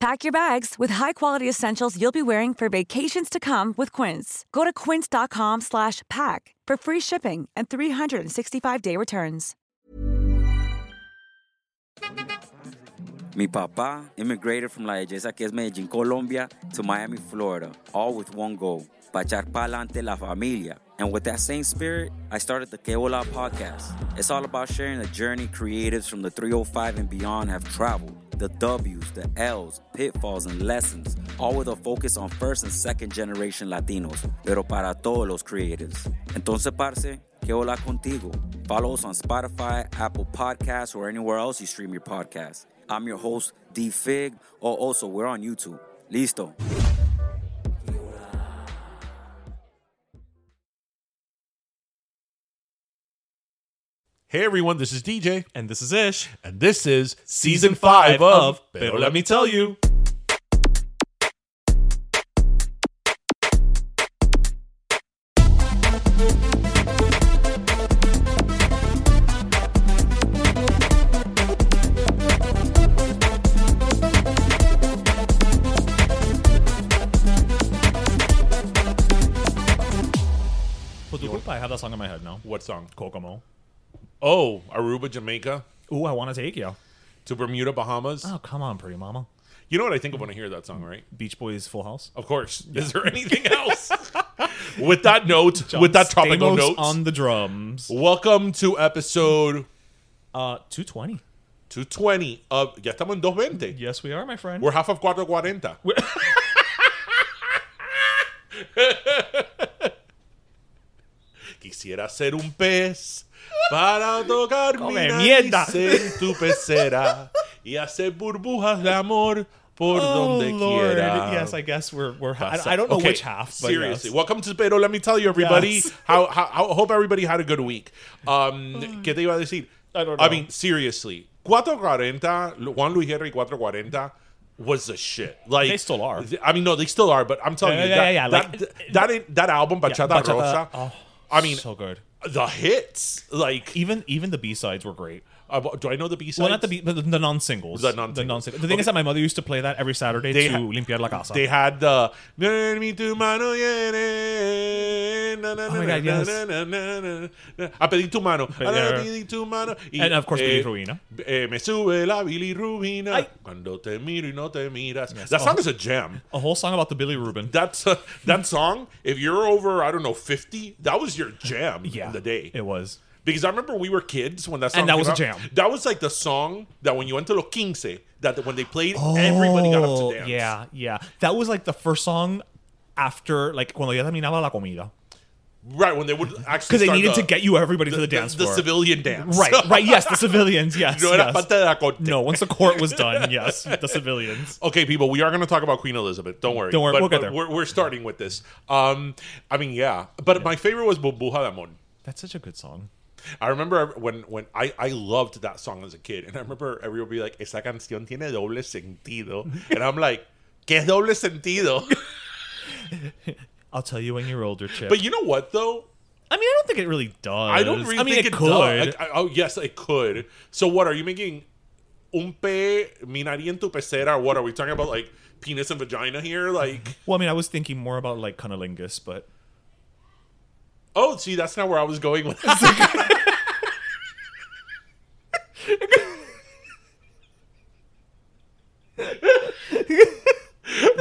Pack your bags with high-quality essentials you'll be wearing for vacations to come with Quince. Go to quince.com slash pack for free shipping and 365-day returns. Mi papá immigrated from La Belleza, que es Medellín, Colombia, to Miami, Florida, all with one goal, pa echar pa'lante la familia. And with that same spirit, I started the Que Hola podcast. It's all about sharing the journey creatives from the 305 and beyond have traveled, the W's, the L's, pitfalls, and lessons, all with a focus on first and second generation Latinos, pero para todos los creatives. Entonces, parce, Que Hola contigo. Follow us on Spotify, Apple Podcasts, or anywhere else you stream your podcast. I'm your host, D Fig. or also, we're on YouTube. Listo. Hey everyone, this is DJ, And this is Ish. and this is Season 5 of Pero Let Me Tell You. Putuculpa, I have that song in my head now. What song? Kokomo. Oh, Aruba, Jamaica Ooh, I want to take you. to Bermuda, Bahamas. Oh, come on, pretty mama. You know what I think of when I hear that song, right? Beach Boys Full House. Of course. Is there anything else? with that note, with that tropical Stamos note, on the drums. welcome to episode Uh, 220. 220 of Ya estamos en 220. Yes, we are, my friend. We're half of 440. Quisiera ser un pez para tocar mi nariz en tu pecera y hacer burbujas de amor por donde Oh, Lord. quiera. Yes, I guess we're we're. I, I don't know Okay, which half. But seriously, yes. welcome to Pero. Let me tell you, everybody, Yes. how, how, how hope everybody had a good week. Um, ¿Qué te iba a decir? I don't I mean, seriously, 440, Juan Luis Guerra y 440 was the shit. Like They still are. I mean, no, they still are. But I'm telling Yeah, you, yeah, that, yeah, that, like- that, that, album, Bachata, Bachata, Rosa. oh, I mean, so good. the hits. Like, Even even the B sides were great. Uh, do I know the B sides? Well, not the B, but the, the non-singles. The non-singles. The, the thing Okay. is that my mother used to play that every Saturday They to ha- limpiar la casa. They had the "Ven mi tu mano viene, na, na, Oh my God, yes. A pedir tu mano. A pedir tu mano. Y, And, of course, Bilirrubina. eh, me sube la bilirrubina Ay. cuando te miro y no te miras. That song Oh. is a gem. a whole song about the bilirubin. That's uh, that song. If you're over, I don't know, fifty, that was your jam yeah, in the day. It was. Because I remember we were kids when that song And that was a out. jam. That was like the song that when you went to Los Quince, that when they played, everybody got up Oh, to dance. Yeah, yeah. That was like the first song after, like, cuando ya terminaba la comida. Right, when they would actually Because they needed the, to get you everybody to the, the, dance the floor. civilian dance. Right, right. Yes, the civilians. Yes. No yes. parte de la corte. No, once the court was done, yes, the civilians. Okay, people, we are going to talk about Queen Elizabeth. Don't worry. Don't worry, But, we'll get there. We're, we're starting with this. Um, I mean, yeah. But my favorite was Burbuja de Amor. That's such a good song. I remember when when I, I loved that song as a kid, and I remember everyone be like, "Esa canción tiene doble sentido," and I'm like, "¿Qué doble sentido?" I'll tell you when you're older, Chip. but you know what though? I mean, I don't think it really does. I don't really I mean, think it, it, could. does. Like, I- oh yes, it could. So what are you making? Un pe minaría en tu pecera? What are we talking about? Like penis and vagina here? Like well, I mean, I was thinking more about like cunnilingus, but oh, see, that's not where I was going with.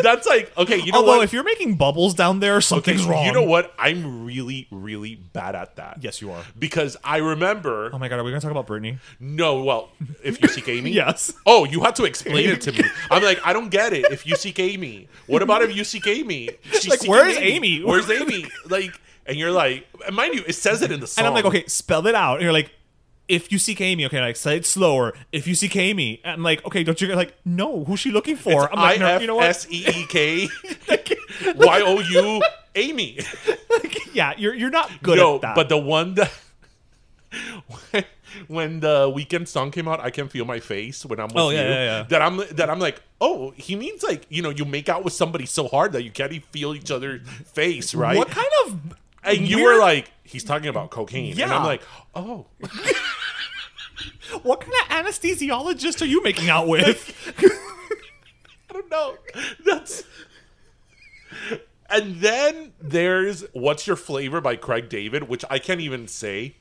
That's like okay. You know although what? if you're making bubbles down there, Okay, something's wrong. You know what? I'm really, really bad at that. Yes, you are. Because I remember. Oh my god, are we gonna talk about Britney? No, well, if you seek Amy. Yes. Oh, you had to explain it to me. I'm like, I don't get it. If you seek Amy, what about if you seek Amy? She's Like, seeking where's Amy? Where's Amy? Like, and you're like, and mind you, it says it in the song. And I'm like, okay, spell it out. And you're like, if you see Amy, okay, like say it slower. If you see Amy, I'm like, okay, don't you? Like, no, who's she looking for? I'm like, no, you know what? S E E K Y O U Amy. yeah, you're you're not good no, at that. but the one that when, the Weeknd song came out, I can feel my face when I'm with Oh, you. yeah, yeah, yeah. That I'm that I'm like, oh, he means like you know you make out with somebody so hard that you can't even feel each other's face, right? what kind of and you were like, he's talking about cocaine, and I'm like, oh, what kind of anesthesiologist are you making out with? I don't know. That's. And then there's What's Your Flavor by Craig David, which I can't even say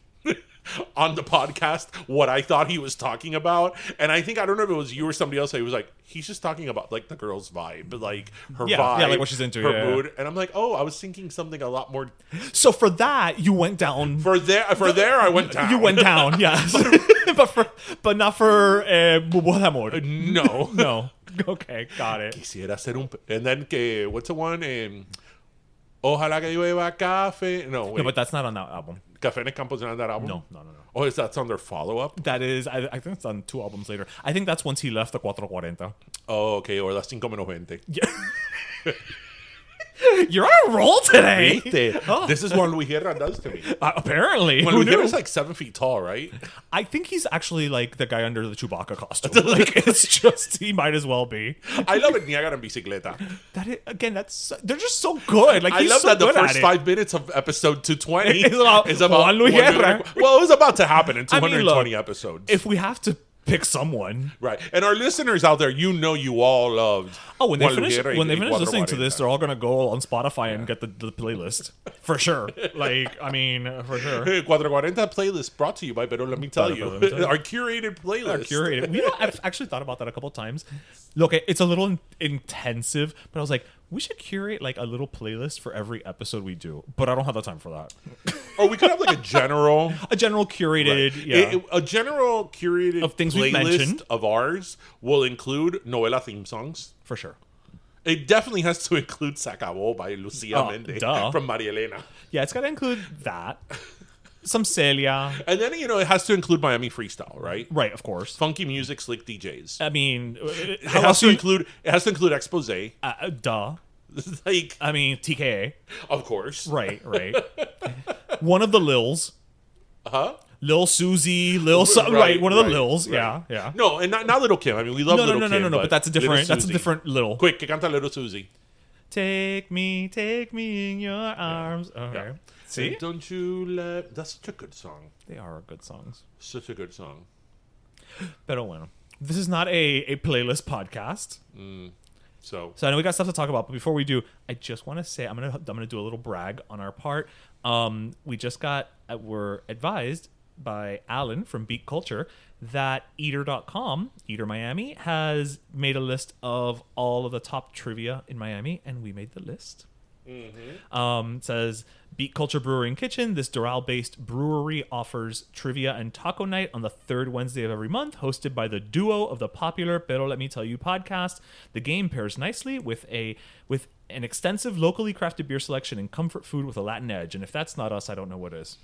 on the podcast what I thought he was talking about. And I think, I don't know if it was you or somebody else, he was like, he's just talking about like the girl's vibe, like her Yeah, vibe, yeah, like what she's into, her yeah, mood. And I'm like, oh, I was thinking something a lot more. so for that, you went down. For there, for there, I went down. you went down, yes, but for but not for uh, Amor. No. No. Okay, got it. Quisiera ser un. And then, que, what's the one? Um, Ojalá que llueva café. No, wait. No, but that's not on that album. Café en el Campo is not that album? No, no, no, no. Oh, is that on their follow up? That is, I, I think it's on two albums later. I think that's once he left the 440. Oh, okay. Or las cinco menos veinte. You're on a roll today. Viste? This is what Luis Guerra does to me. Uh, apparently, When who Luis knew? Guerra's like seven feet tall, right? I think he's actually like the guy under the Chewbacca costume. like it's just he might as well be. I love it. Niagara en bicicleta. That is, again, that's they're just so good. Like I he's love so that the good at first it. five minutes of episode 220 It's about is about Juan Luis Guerra. Well, it was about to happen in I mean, 220 look, episodes. If we have to pick someone, right. And our listeners out there, you know you all loved. oh, when they finish when they finish listening to this, they're all gonna go on Spotify and get the, the playlist for sure. Like, I mean, for sure. Hey, 440 playlist brought to you by Pero Let Me Tell You. let me tell you. Our curated playlist. curated. You know, I've actually thought about that a couple times. Look, it- it's a little in- intensive, but I was like, we should curate like a little playlist for every episode we do. But I don't have the time for that. Or oh, we could have like a general. A general curated, Right. yeah. It- it- a general curated Of things playlist mentioned. of ours will include novela theme songs. for sure. It definitely has to include Sacabo by Lucia Oh, Mende duh. from Maria Elena. Yeah, it's got to include that. Some Celia. And then, you know, it has to include Miami Freestyle, right? Right, of course. Funky music, slick DJs. I mean, uh, it how has else to you- include it has to include Exposé. uh, uh, duh. like, I mean, TKA. of course. Right, right. one of the Lils. Huh? Lil Suzy, Lil something. Right, Right, one of the right, Lils. Yeah, yeah. No, and not, not Little Kim. I mean, we love No, no, Little no, no, Kim. no, no, but that's a Little different. That's a Susie. different Lil. Quick, que canta Little Susie. Take me, take me in your arms. Okay. See? Don't you let. That's such a good song. They are good songs. Such a good song. Pero bueno. This is not a, a playlist podcast. So, So I know we got stuff to talk about, but before we do, I just want to say I'm gonna I'm gonna do a little brag on our part. Um, we just got uh, were advised by Alan from Beat Culture that Eater.com, Eater Miami, has made a list of all of the top trivia in Miami, and we made the list. Um, it says Beat Culture Brewery and Kitchen. This Doral-based brewery offers trivia and taco night on the third Wednesday of every month, hosted by the duo of the popular Pero Let Me Tell You podcast. The game pairs nicely with a with an extensive locally crafted beer selection and comfort food with a Latin edge. And if that's not us, I don't know what is.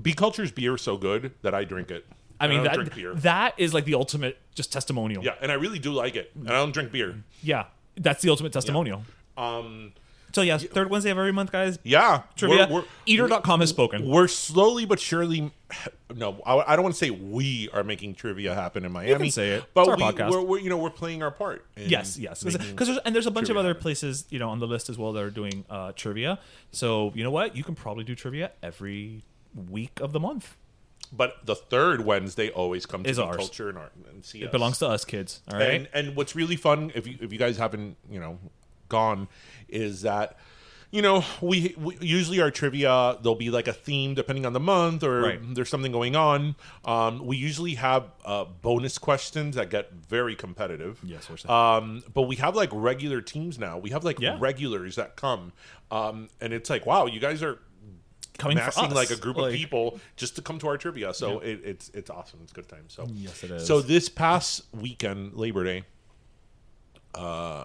Beat Culture's beer is so good that I drink it. I mean, don't that, that is like the ultimate just testimonial. yeah, and I really do like it. And I don't drink beer. Yeah, that's the ultimate testimonial. Um, So yes, third Wednesday of every month, guys. yeah, Trivia. We're, we're, Eater.com has spoken. we're slowly but surely. No, I, I don't want to say we are making trivia happen in Miami. say it. but we, podcast. We're, you know we're playing our part. Yes, yes, because there's and there's a bunch of other happen. places you know on the list as well that are doing uh, trivia. So you know what, you can probably do trivia every week of the month. But the third Wednesday always comes to Is Be ours. culture and art and see It us. belongs to us kids. All right. And and what's really fun if you if you guys haven't you know gone is that you know we, we usually our trivia there'll be like a theme depending on the month or Right. there's something going on. Um, we usually have uh, bonus questions that get very competitive. Yes. Um, but we have like regular teams now. We have like Yeah. regulars that come, um, and it's like wow, you guys are Coming massing like a group of people just to come to our trivia. So it, it's it's awesome. It's a good time. So Yes, it is. So this past weekend, Labor Day, uh,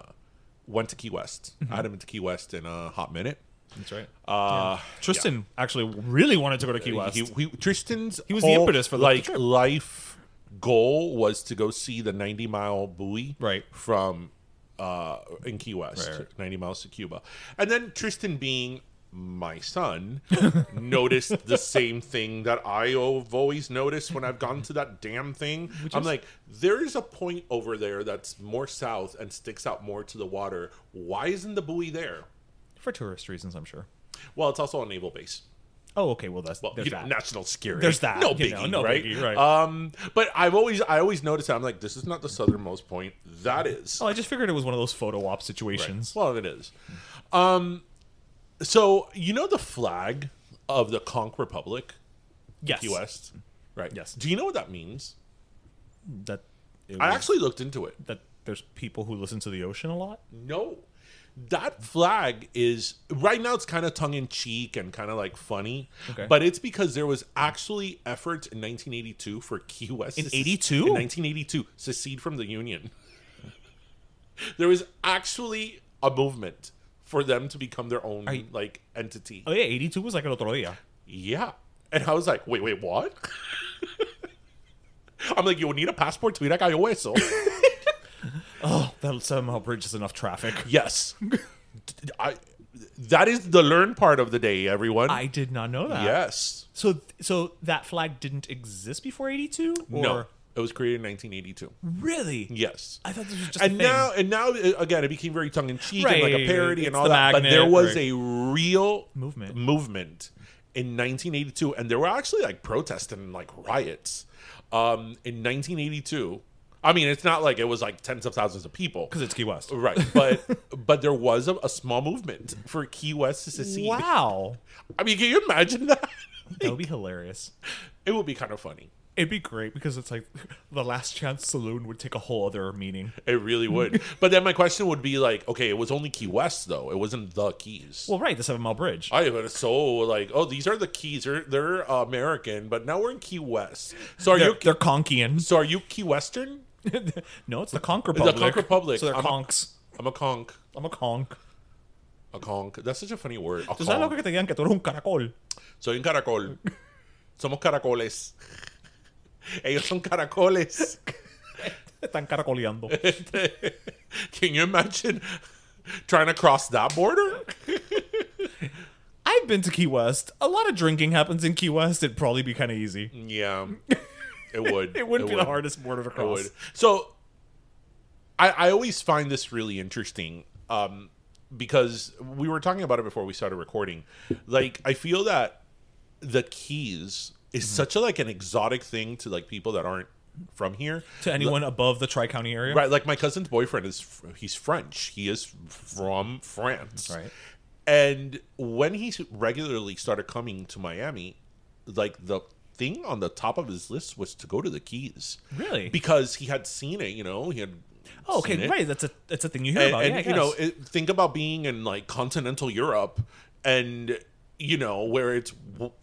went to Key West. Mm-hmm. I hadn't been to Key West in a hot minute. That's right. Uh, Tristan actually really wanted to go to Key West. He, he, Tristan's He was the whole, impetus for the- like trip. life goal was to go see the 90 mile buoy Right. from uh in Key West, Right, right. 90 miles to Cuba. And then Tristan being my son noticed the same thing that I've always noticed when I've gone to that damn thing. I'm like, there is a point over there that's more south and sticks out more to the water. Why isn't the buoy there? for tourist reasons, I'm sure. Well, it's also a naval base. Oh, okay. Well, that's Well, you know, that. national security. There's that, No you biggie, know, no right? biggie, right. Um, but I've always, I always noticed that I'm like, this is not the southernmost point. That is. Oh, I just figured it was one of those photo op situations. Well, it is. Um, so you know the flag of the Conch Republic, yes. Key West, right? Yes. Do you know what that means? That I actually looked into it. that there's people who listen to the ocean a lot. No. That flag is right now it's kind of tongue in cheek and kind of like funny. Okay. But it's because there was actually efforts in 1982 for Key West In to se- 82? In 1982 secede from the Union. there was actually a movement for them to become their own you- like entity. Oh yeah, 82 was like el otro día. Yeah. And I was like, wait, wait, what? I'm like, you would need a passport to ir a Cayo Hueso. Oh, that somehow bridges enough traffic. yes. I, that is the learn part of the day, everyone. I did not know that. yes. So so that flag didn't exist before 82 or No. It was created in 1982. really? Yes. I thought this was just and now, and now, uh, again, it became very tongue in cheek and like a Right. parody and all that. but there was right. a real Movement. movement in 1982, and there were actually like protests and like riots um, in 1982. I mean, it's not like it was like tens of thousands of people, because it's Key West. right? But but there was a, a small movement for Key West to secede. Wow. I mean, can you imagine that? That would be hilarious. It would be kind of funny. It'd be great because it's like the last chance saloon would take a whole other meaning. It really would. but then my question would be like, okay, it was only Key West though. It wasn't the Keys. Well, right, the Seven Mile Bridge. I but it's so like, oh, these are the Keys. They're they're uh, American, but now we're in Key West. So are they're, you they're Conkian. so are you Key Western? no, it's the Conch The Republic. Republic. So they're I'm conks. I'm a conk. I'm a conk. A conch. That's such a funny word. A ¿Tú sabes lo que te digan que tú eres un caracol? Soy un caracol. Somos caracoles. Ellos son caracoles. Están caracoleando. Can you imagine trying to cross that border? I've been to Key West. A lot of drinking happens in Key West. It'd probably be kind of easy. Yeah, it would. It wouldn't be would. the hardest border to cross. So, I, I always find this really interesting um, because we were talking about it before we started recording. Like, I feel that the Keys is Mm-hmm. such a like an exotic thing to like people that aren't from here. To anyone above the Tri County area, Right, like my cousin's boyfriend is he's French. He is from France. Right. And when he regularly started coming to Miami, like the thing on the top of his list was to go to the Keys. Really? Because he had seen it, you know, he had Oh, okay, right. That's a that's a thing you hear and, about. and, yeah, I you know it, think about being in like continental europe and you know where it's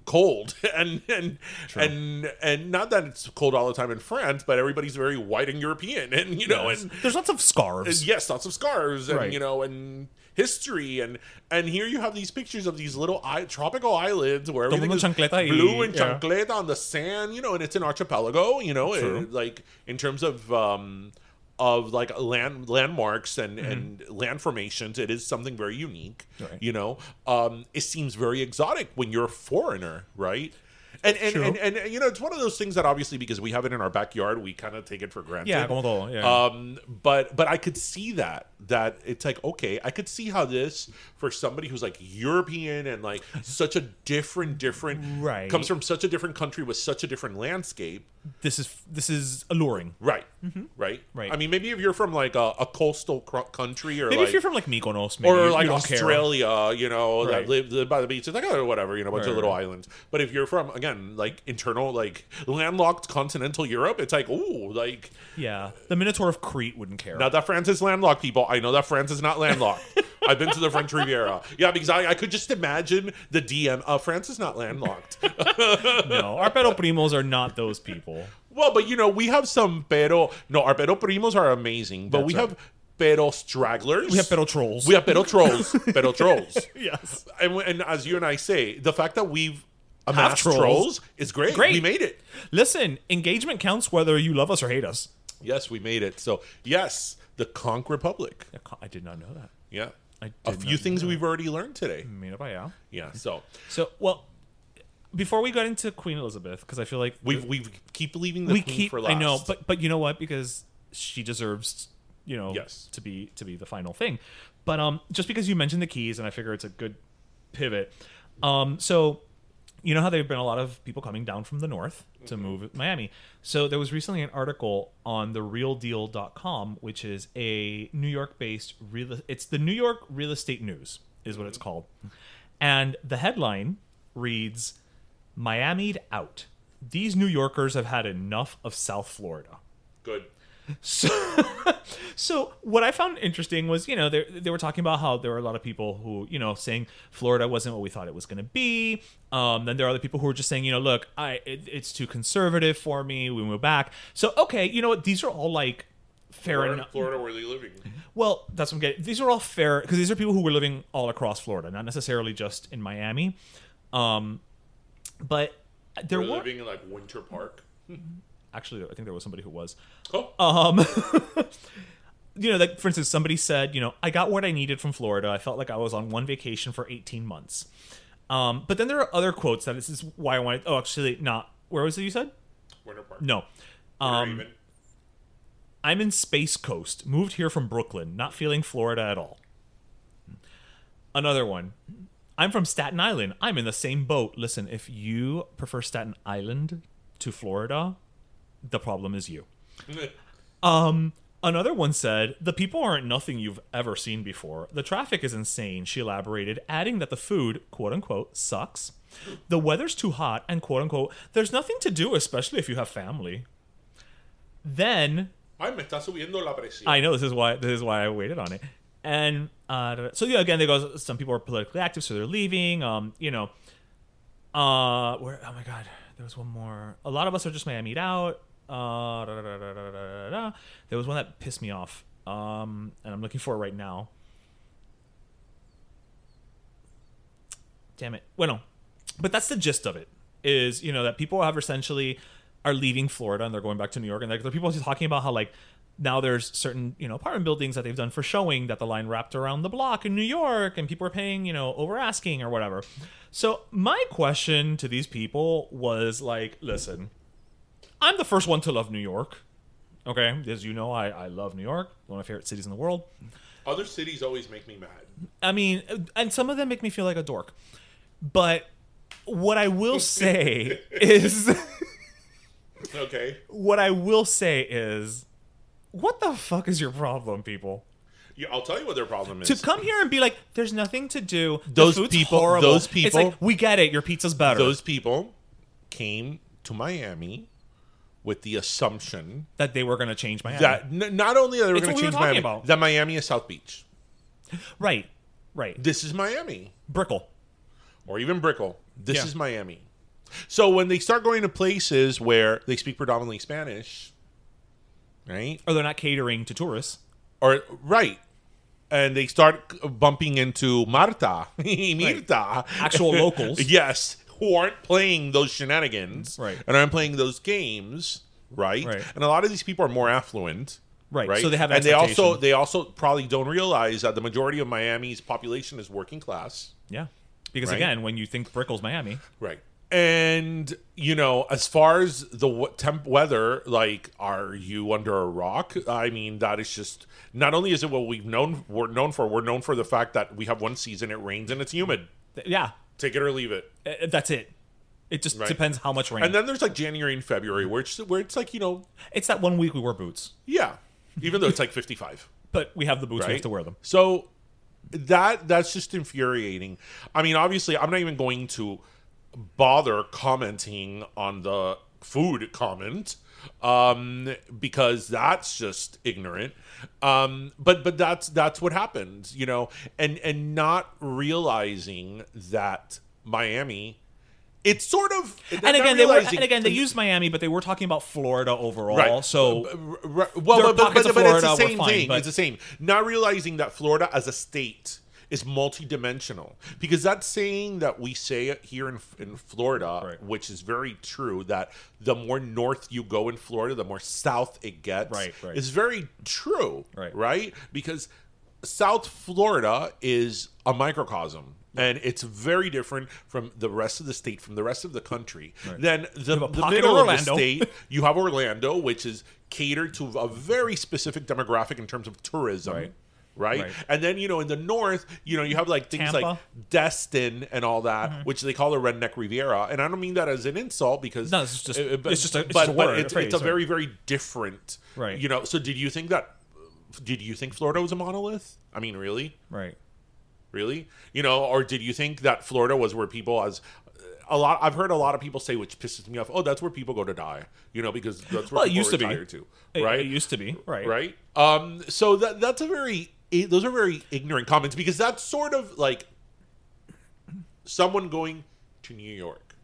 cold and and and and not that it's cold all the time in france but everybody's very white and european and you know Yes. and there's lots of scarves. and yes, lots of scarves, and Right. you know and history and and here you have these pictures of these little I- tropical islands where everything is blue and yeah. chancleta on the sand, you know, and it's an archipelago, you know, it- like in terms of um of like land landmarks and and land formations, it is something very unique. Mm-hmm. Right. You know, um, it seems very exotic when you're a foreigner, right? And and, True. and and you know, it's one of those things that obviously because we have it in our backyard, we kind of take it for granted. Yeah, yeah. Um, but but I could see that that it's like okay, I could see how this for somebody who's like European and like such a different different Right. comes from such a different country with such a different landscape. this is this is alluring. Right. Right. Mm-hmm. Right. I mean, maybe if you're from like a, a coastal cr- country or Maybe like if you're from like Mykonos, maybe or like don't care. Australia, you know, Right. that live, live by the beach. It's like oh, whatever, you know, a bunch Right, of little right. islands. But if you're from again, like internal, like landlocked continental Europe, it's like ooh, like Yeah, the Minotaur of Crete wouldn't care. not that France is landlocked, people. I know that France is not landlocked. I've been to the French Riviera. Yeah, because I, I could just imagine the DM. Uh, France is not landlocked. no, our pedo primos are not those people. well, but you know, we have some pero. No, our pero primos are amazing, but That's we right. have pero stragglers. We have pedo trolls. We have pero trolls. pero trolls. yes. And, and as you and I say, the fact that we've amassed trolls. trolls. is great. Great. We made it. Listen, engagement counts whether you love us or hate us. Yes, we made it. So yes, the Conch Republic. I did not know that. Yeah. I A few things we've already learned today. Mira pa allá. Yeah. So So, well, before we got into Queen Elizabeth, because I feel like we we keep leaving the we queen keep. for last. I know, but but you know what? Because she deserves, you know, Yes. to be to be the final thing. But um, just because you mentioned the keys, and I figure it's a good pivot. Um, so you know how there have been a lot of people coming down from the north to Mm-hmm. move Miami. So there was recently an article on the realdeal.com, which is a New York based real it's the New York Real Estate News is what it's Mm-hmm. called. And the headline reads Miami'd out. These New Yorkers have had enough of South Florida. good. So, so what I found interesting was, you know, they, they were talking about how there were a lot of people who, you know, saying Florida wasn't what we thought it was going to be. Um, then there are other people who were just saying, you know, look, I it, it's too conservative for me. We move back. So okay, you know what? These are all like fair Florida, enough. Florida, where are they living? Well, that's what I'm getting. These are all fair because these are people who were living all across Florida, not necessarily just in Miami. Um, but there They're were living in like Winter Park. actually, I think there was somebody who was. Oh, Um, you know, like for instance, somebody said, you know, I got what I needed from Florida. I felt like I was on one vacation for 18 months. Um, but then there are other quotes that this is why I wanted. Oh, actually, not. Where was it? You said Winter Park. no. Um, I'm in Space Coast. Moved here from Brooklyn. Not feeling Florida at all. Another one. I'm from Staten Island. I'm in the same boat. Listen, if you prefer Staten Island to Florida, the problem is you. Um, another one said, The people aren't nothing you've ever seen before. The traffic is insane, she elaborated, adding that the food, quote unquote, sucks. The weather's too hot, and quote unquote, there's nothing to do, especially if you have family. Then Ay, me está subiendo la presión. I know this is why this is why I waited on it. And uh, so yeah, again, there goes. Some people are politically active, so they're leaving. Um, you know, uh, where? Oh my God, there was one more. A lot of us are just Miami out. Uh. There was one that pissed me off. Um, and I'm looking for it right now. Damn it. Well, no, but that's the gist of it. Is you know that people have essentially are leaving Florida and they're going back to New York, and like the people are talking about how like now there's certain you know apartment buildings that they've done for showing that the line wrapped around the block in New York, and people are paying you know over asking or whatever. So my question to these people was like, listen, I'm the first one to love New York. Okay, as you know, I, I love New York, one of my favorite cities in the world. Other cities always make me mad. I mean, and some of them make me feel like a dork. But what I will say is, Okay. what I will say is, what the fuck is your problem, people? Yeah, I'll tell you what their problem is. To come here and be like, there's nothing to do. the Those food's people- horrible." those It's people- like, we get it. Your pizza's better. Those people came to Miami with the assumption that they were going to change Miami. that n- not only are they It's going what to we were change talking Miami, about. that Miami is South Beach. right, right. This is Miami, Brickell. or even Brickell. This Yeah. is Miami. So when they start going to places where they speak predominantly Spanish, right? Or they're not catering to tourists. or right and they start bumping into marta mirta Actual locals. yes who aren't playing those shenanigans Right. and aren't playing those games right? Right. and a lot of these people are more affluent Right, right so they have and they also they also probably don't realize that the majority of miami's population is working class Yeah. Because Right. again, when you think Brickell's Miami, Right. And you know, as far as the temp weather, like, are you under a rock? I mean, that is just not only is it what we've known we're known for. We're known for the fact that we have one season it rains and it's humid. yeah, Take it or leave it. uh, that's it. It just Right. depends how much rain. And then there's like January and February where it's where it's like you know, it's that one week we wear boots, yeah, even though it's like 55. but we have the boots. We right? have to wear them. So that that's just infuriating. I mean, obviously, I'm not even going to bother commenting on the food comment um because that's just ignorant um but but that's that's what happens you know and and not realizing that miami it's sort of And again, they were, and again they used Miami, but they were talking about Florida overall. So R- r- well, but, but, but, it's the same fine, thing. It's the same. Not realizing that Florida as a state is multidimensional because that's saying that we say it here in in Florida, Right. which is very true. That the more north you go in Florida, the more south it gets. Right, right. Is very true. Right. Right. Because South Florida is a microcosm. And it's very different from the rest of the state, from the rest of the country. Then the, the middle of of, the Orlando. state, you have Orlando, which is catered to a very specific demographic in terms of tourism. Right. Right? Right. and then you know in the north, you know you have like things like Destin and all that, Mm-hmm. which they call the redneck Riviera, and I don't mean that as an insult because No, it's just- uh, but, it's just a- it's but, just a but word, a it's, phrase, it's a right. very very different, Right. You know, so did you think that? Did you think Florida was a monolith? I mean, really? right, really you know or did you think that florida was where people as a lot i've heard a lot of people say which pisses me off oh that's where people go to die you know because that's where Well, it people used to be. to It- right It, used to be right, right um so that that's a very i- those are very ignorant comments because that's sort of like someone going to new york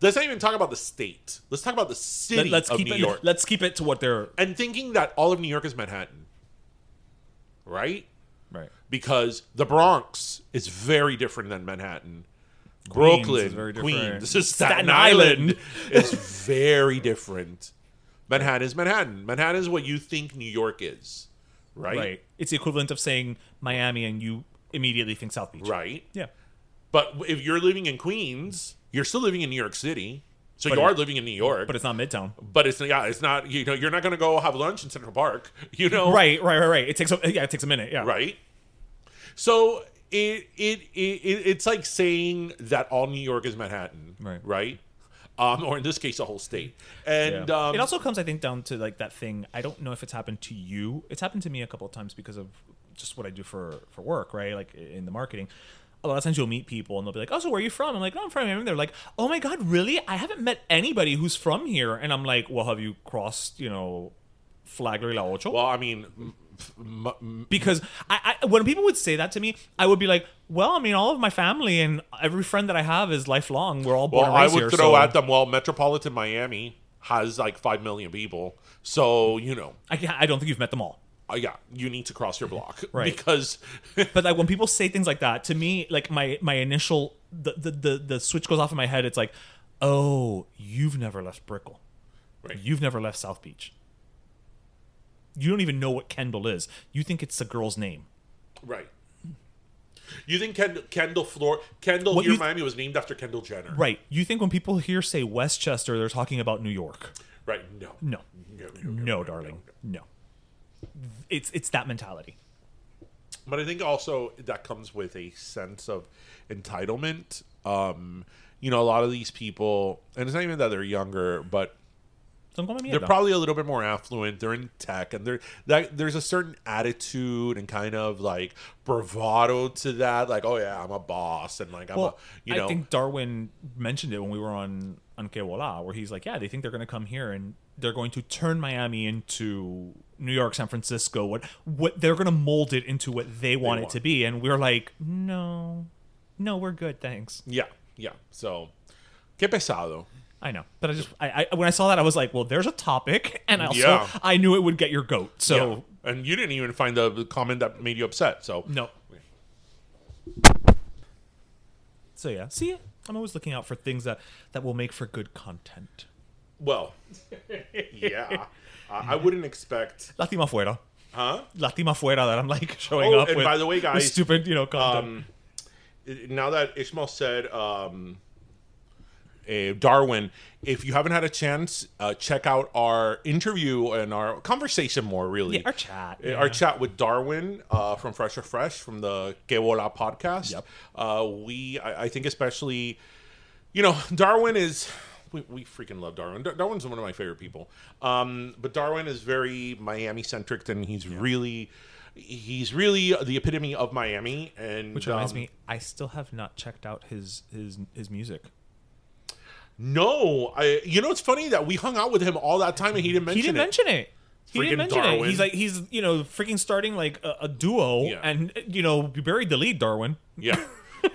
let's not even talk about the state let's talk about the city Let, us of keep new it. york Let's keep it to what they're and thinking that all of new york is manhattan right right. because the Bronx is very different than Manhattan. Queens Brooklyn, is. Queens, this is Staten Staten, Island, Island. is very different. Manhattan is Manhattan. Manhattan is what you think New York is, right? Right. It's the equivalent of saying Miami and you immediately think South Beach. Right. Yeah. But if you're living in Queens, you're still living in New York City. So But you are living in New York. But it's not Midtown. but it's yeah, it's not you know, you're not gonna go have lunch in Central Park. You know Right, right, right, right. It takes a yeah, it takes a minute. Yeah. right? So it, it it it it's like saying that all New York is Manhattan, Right. Right? Um, or in this case, the whole state. And Yeah. um, it also comes, I think, down to like that thing. I don't know if it's happened to you. It's happened to me a couple of times because of just what I do for for work, right? Like in the marketing. A lot of times you'll meet people and they'll be like, "Oh, so where are you from?" I'm like, "No, I'm from." here." And they're like, "Oh my god, really? I haven't met anybody who's from here." And I'm like, "Well, have you crossed, you know, Flagler La Ocho?" well, I mean, because I, I when people would say that to me, I would be like, "Well, I mean, all of my family and every friend that I have is lifelong. We're all born well, I would here." throw so at them. Well, metropolitan Miami has like five million people, so you know, I, can't- I don't think you've met them all. uh, yeah, you need to cross your block Right. because but like when people say things like that to me like my my initial the the the, the switch goes off in my head it's like oh you've never left brickell Right. you've never left south beach you don't even know what kendall is. You think it's a girl's name. Right. You think Kendall, Kendall Floor Kendall What here in Miami was named after Kendall Jenner, right. You think when people here say westchester they're talking about new york. Right? No, no. No, no, no, no darling. no. It's it's that mentality. But I think also that comes with a sense of entitlement. Um, you know, a lot of these people, and it's not even that they're younger, but Don't call they're probably a little bit more affluent. They're in tech, and they're that there's a certain attitude and kind of like bravado to that. Like, oh yeah, I'm a boss, and like I'm well, a, you know, I think Darwin mentioned it when we were on on Voila, where he's like, yeah, they think they're going to come here and they're going to turn Miami into New York, San Francisco. What what they're going to mold it into what they want it want. to be, and we're like, no, no, we're good, thanks. Yeah, yeah. So, que pesado. I know, but I just I, I when I saw that I was like, well, there's a topic, and I also Yeah. I knew it would get your goat. So Yeah. and you didn't even find the comment that made you upset. So no. So yeah, see, I'm always looking out for things that that will make for good content. well, yeah. I I wouldn't expect. Lástima fuera. Huh? Lástima fuera that I'm like showing Oh, up and with, by the way, with guys, stupid, you know, content. Um, now that Ishmael said um, eh, Darwin, if you haven't had a chance, uh, check out our interview and our conversation more. Really, Yeah, our chat, Uh, yeah. our chat with Darwin uh, from Fresh or Fresh from the Que Bola podcast. Yep. Uh, we, I, I think, especially, you know, Darwin is. We, we freaking love Darwin. Dar- Darwin's one of my favorite people. Um, but Darwin is very Miami centric, and he's really, he's really the epitome of Miami. And Which reminds um, me, I still have not checked out his his his music. No, I. You know, it's funny that we hung out with him all that time and he didn't mention he didn't it. mention it. He didn't mention it. He's like he's you know freaking starting like a, a duo, Yeah. and you know you buried the lead, Darwin. Yeah.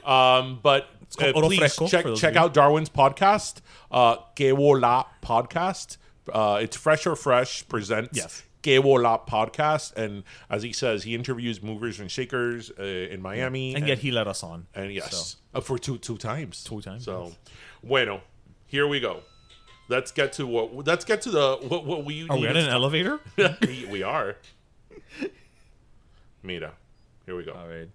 um, but uh, please check check out Darwin's podcast, uh, Que Bola podcast. Uh, it's Fresh or Fresh presents Yes. Que Bola podcast, and as he says, he interviews movers and shakers uh, in Miami, And yet he let us on. and yes, So, uh, for two two times, Two times, So, yes. bueno, here we go. Let's get to what. Let's get to the what, what we are we to an elevator? we we are. Mira, here we go. All right.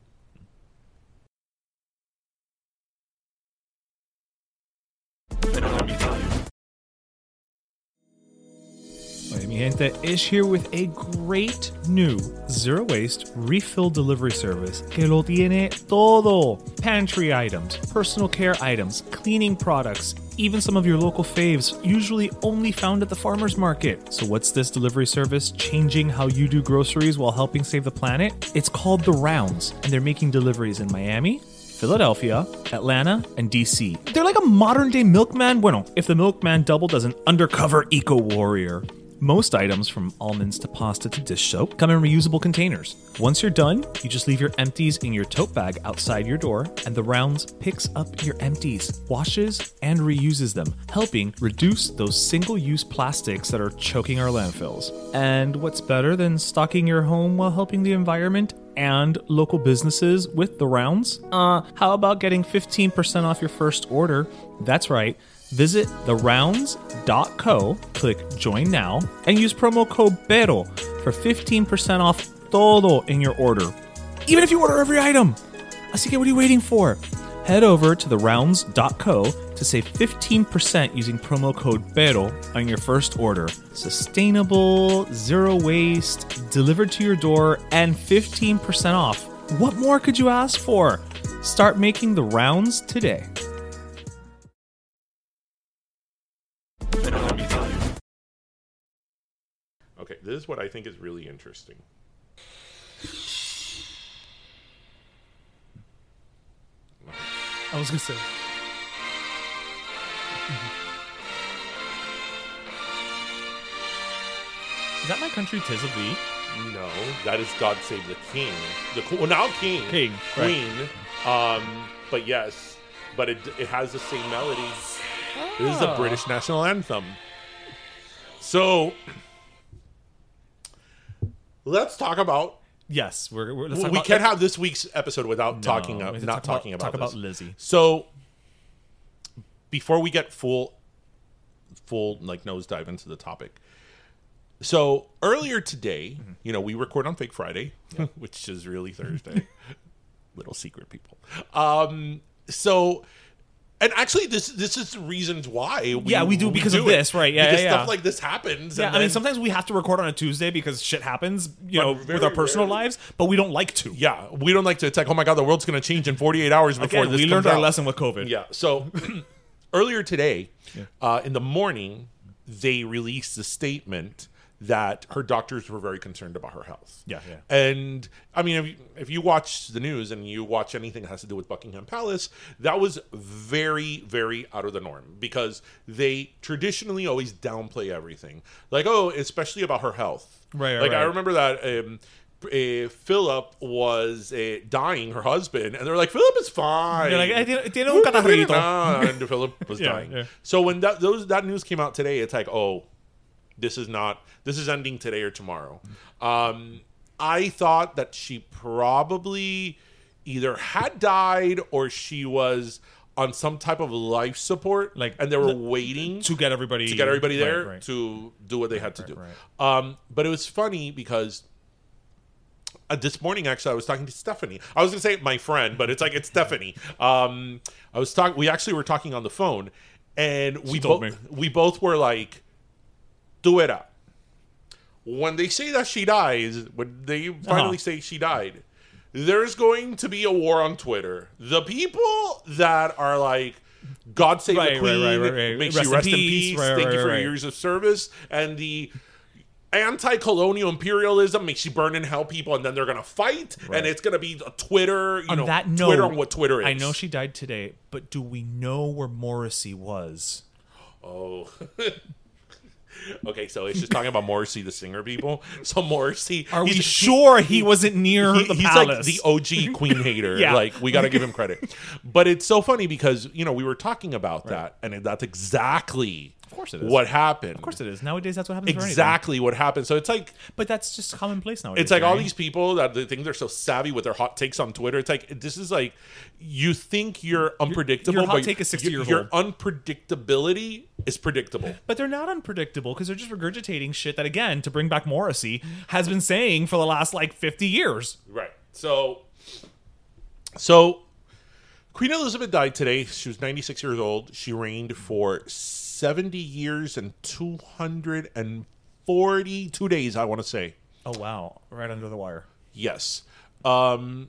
Oye, mi gente, Ish here with a great new zero waste refill delivery service que lo tiene todo. Pantry items, personal care items, cleaning products, even some of your local faves, usually only found at the farmer's market. So, what's this delivery service changing how you do groceries while helping save the planet? It's called The Rounds, and they're making deliveries in Miami, Philadelphia, Atlanta, and DC. They're like a modern day milkman. Bueno, if the milkman doubled as an undercover eco warrior. Most items, from almonds to pasta to dish soap, come in reusable containers. Once you're done, you just leave your empties in your tote bag outside your door, and the rounds picks up your empties, washes, and reuses them, helping reduce those single use plastics that are choking our landfills. And what's better than stocking your home while helping the environment and local businesses with the rounds? Uh, how about getting 15% off your first order? That's right. Visit therounds.co, click join now, and use promo code PERO for 15% off todo in your order. Even if you order every item. Así que what are you waiting for? Head over to therounds.co to save 15% using promo code PERO on your first order. Sustainable, zero waste, delivered to your door, and 15% off. What more could you ask for? Start making the rounds today. Okay, this is what I think is really interesting. I was gonna say. Is that my country tis of thee? No, that is God Save the King. The well, now King, King, right. Queen. Um, but yes, but it it has the same melody. This is the Ah. British national anthem. So let's talk about. Yes, we're, we're let's we about- can't have this week's episode without No, talking uh, not talk talking about- about talk this. about Lizzie. So before we get full full like nosedive into the topic. So earlier today, Mm-hmm. you know, we record on Fake Friday, which is really Thursday. Little secret people. Um so and actually this this is the reasons why we, Yeah, we do because of it. this, right, yeah, because yeah, stuff yeah. like this happens Yeah, I mean sometimes we have to record on a Tuesday because shit happens, you know, very with our personal lives, but we don't like to. yeah, we don't like to it's like, oh my god, the world's gonna change in 48 hours before Again, this we learned our out. lesson with COVID. Yeah. So earlier today, uh, in the morning, they released a statement that her doctors were very concerned about her health. Yeah, yeah. And I mean, if you, if you watch the news and you watch anything that has to do with Buckingham Palace, that was very, very out of the norm because they traditionally always downplay everything. Like, oh, especially about her health. Right, right, Like, I remember that. Um, uh, Philip was uh, dying, her husband, and they're like, "Philip is fine." You're like, "Eh, tiene- tiene un catarrito." And Philip was Yeah, dying. yeah. So when that those that news came out today, it's like, oh, this is not this is ending today or tomorrow. Um, I thought that she probably either had died or she was on some type of life support, Like, and they were waiting to get everybody to get everybody there Right, right. to do what they had to right, do. Um, but it was funny because uh, this morning actually I was talking to Stephanie. I was gonna say my friend, but it's like it's Stephanie. Um, I was talking. We actually were talking on the phone, and we both we both were like, "Do it up." When they say that she dies, when they finally Uh-huh. say she died, there's going to be a war on Twitter. The people that are like. God save Right, the right, queen. right, right, right. Makes Rest you rest in peace. peace. Right, Thank right, you for right. your years of service. And the anti-colonial imperialism makes you burn in hell people, and then they're gonna fight, and it's gonna be a Twitter. You On know, that note, Twitter on what Twitter is. I know she died today, but do we know where Morrissey was? Oh. okay, so it's just talking about Morrissey, the singer. People. So Morrissey. Are we sure he wasn't near he- the he's palace? like the OG Queen hater. Yeah. Like we got to give him credit. But it's so funny because you know we were talking about that, and that's exactly course it is. what happened. Of course it is. Nowadays, that's what happens. Exactly what happened. So it's like But that's just commonplace nowadays. it's like all these people that they think they're so savvy with their hot takes on Twitter. It's like this is like you think you're unpredictable. your hot but take is 60 your- years Your unpredictability is predictable. But they're not unpredictable because they're just regurgitating shit that, again, to bring back Morrissey, has been saying for the last like 50 years. Right. So, so Queen Elizabeth died today. She was 96 years old. She reigned for 70 years and 242 days, I want to say. Oh, wow. Right under the wire. Yes. Um,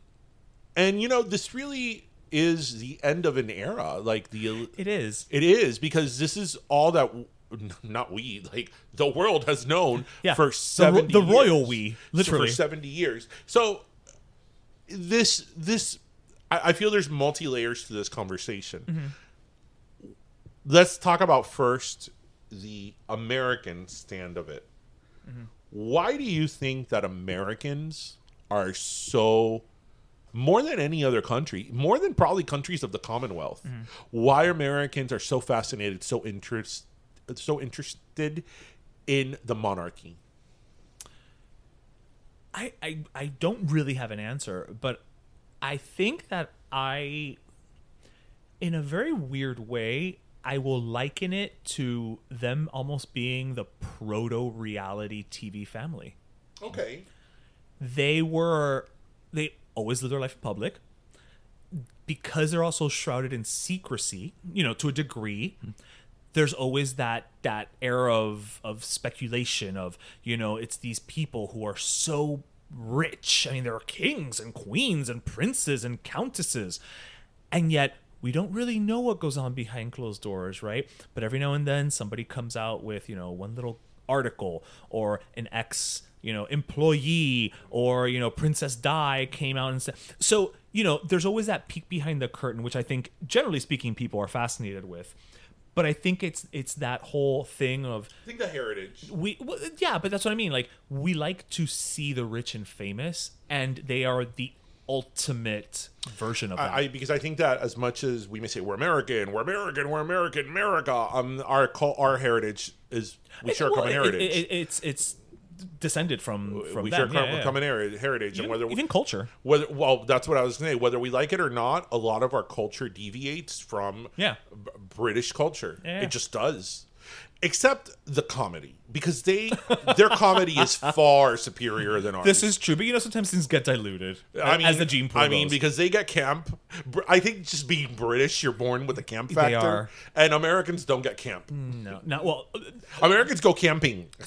and, you know, this really is the end of an era. Like, the. It is. It is because this is all that. w- Not we, like the world has known Yeah. for The seventy. the royal years. we, literally. for seventy years. So this this I, I feel there's multi layers to this conversation. Mm-hmm. Let's talk about first the American stand of it. Mm-hmm. Why do you think that Americans are so more than any other country, more than probably countries of the Commonwealth, Mm-hmm. why Americans are so fascinated, so interest, so interested in the monarchy? I, I I don't really have an answer, but I think that I in a very weird way, I will liken it to them almost being the proto reality TV family. Okay. They were they always live their life in public because they're also shrouded in secrecy, you know, to a degree. Hmm. There's always that that air of of speculation of, you know, it's these people who are so rich. I mean, there are kings and queens and princes and countesses. And yet we don't really know what goes on behind closed doors, right? But every now and then somebody comes out with, you know, one little article or an ex you know employee or you know princess di came out and said so you know there's always that peek behind the curtain which i think generally speaking people are fascinated with but i think it's it's that whole thing of I think the heritage. we well, yeah but that's what i mean like we like to see the rich and famous and they are the ultimate version of that I, I because I think that as much as we may say we're American, we're American, we're American, America, um, our our heritage is we share Well, common it- heritage. it- it- it's it's descended from from we them. share yeah, yeah. common heri- heritage, and even, whether even culture whether well, that's what I was saying. Whether we like it or not, a lot of our culture deviates from Yeah. British culture. It just does. Except the comedy, because they their comedy is far superior than ours. This is true, but you know sometimes things get diluted. I mean, as the gene pool I mean, goes. because they get camp. I think just being British, you're born with a camp They factor, are. and Americans don't get camp. no, not well. Americans go camping.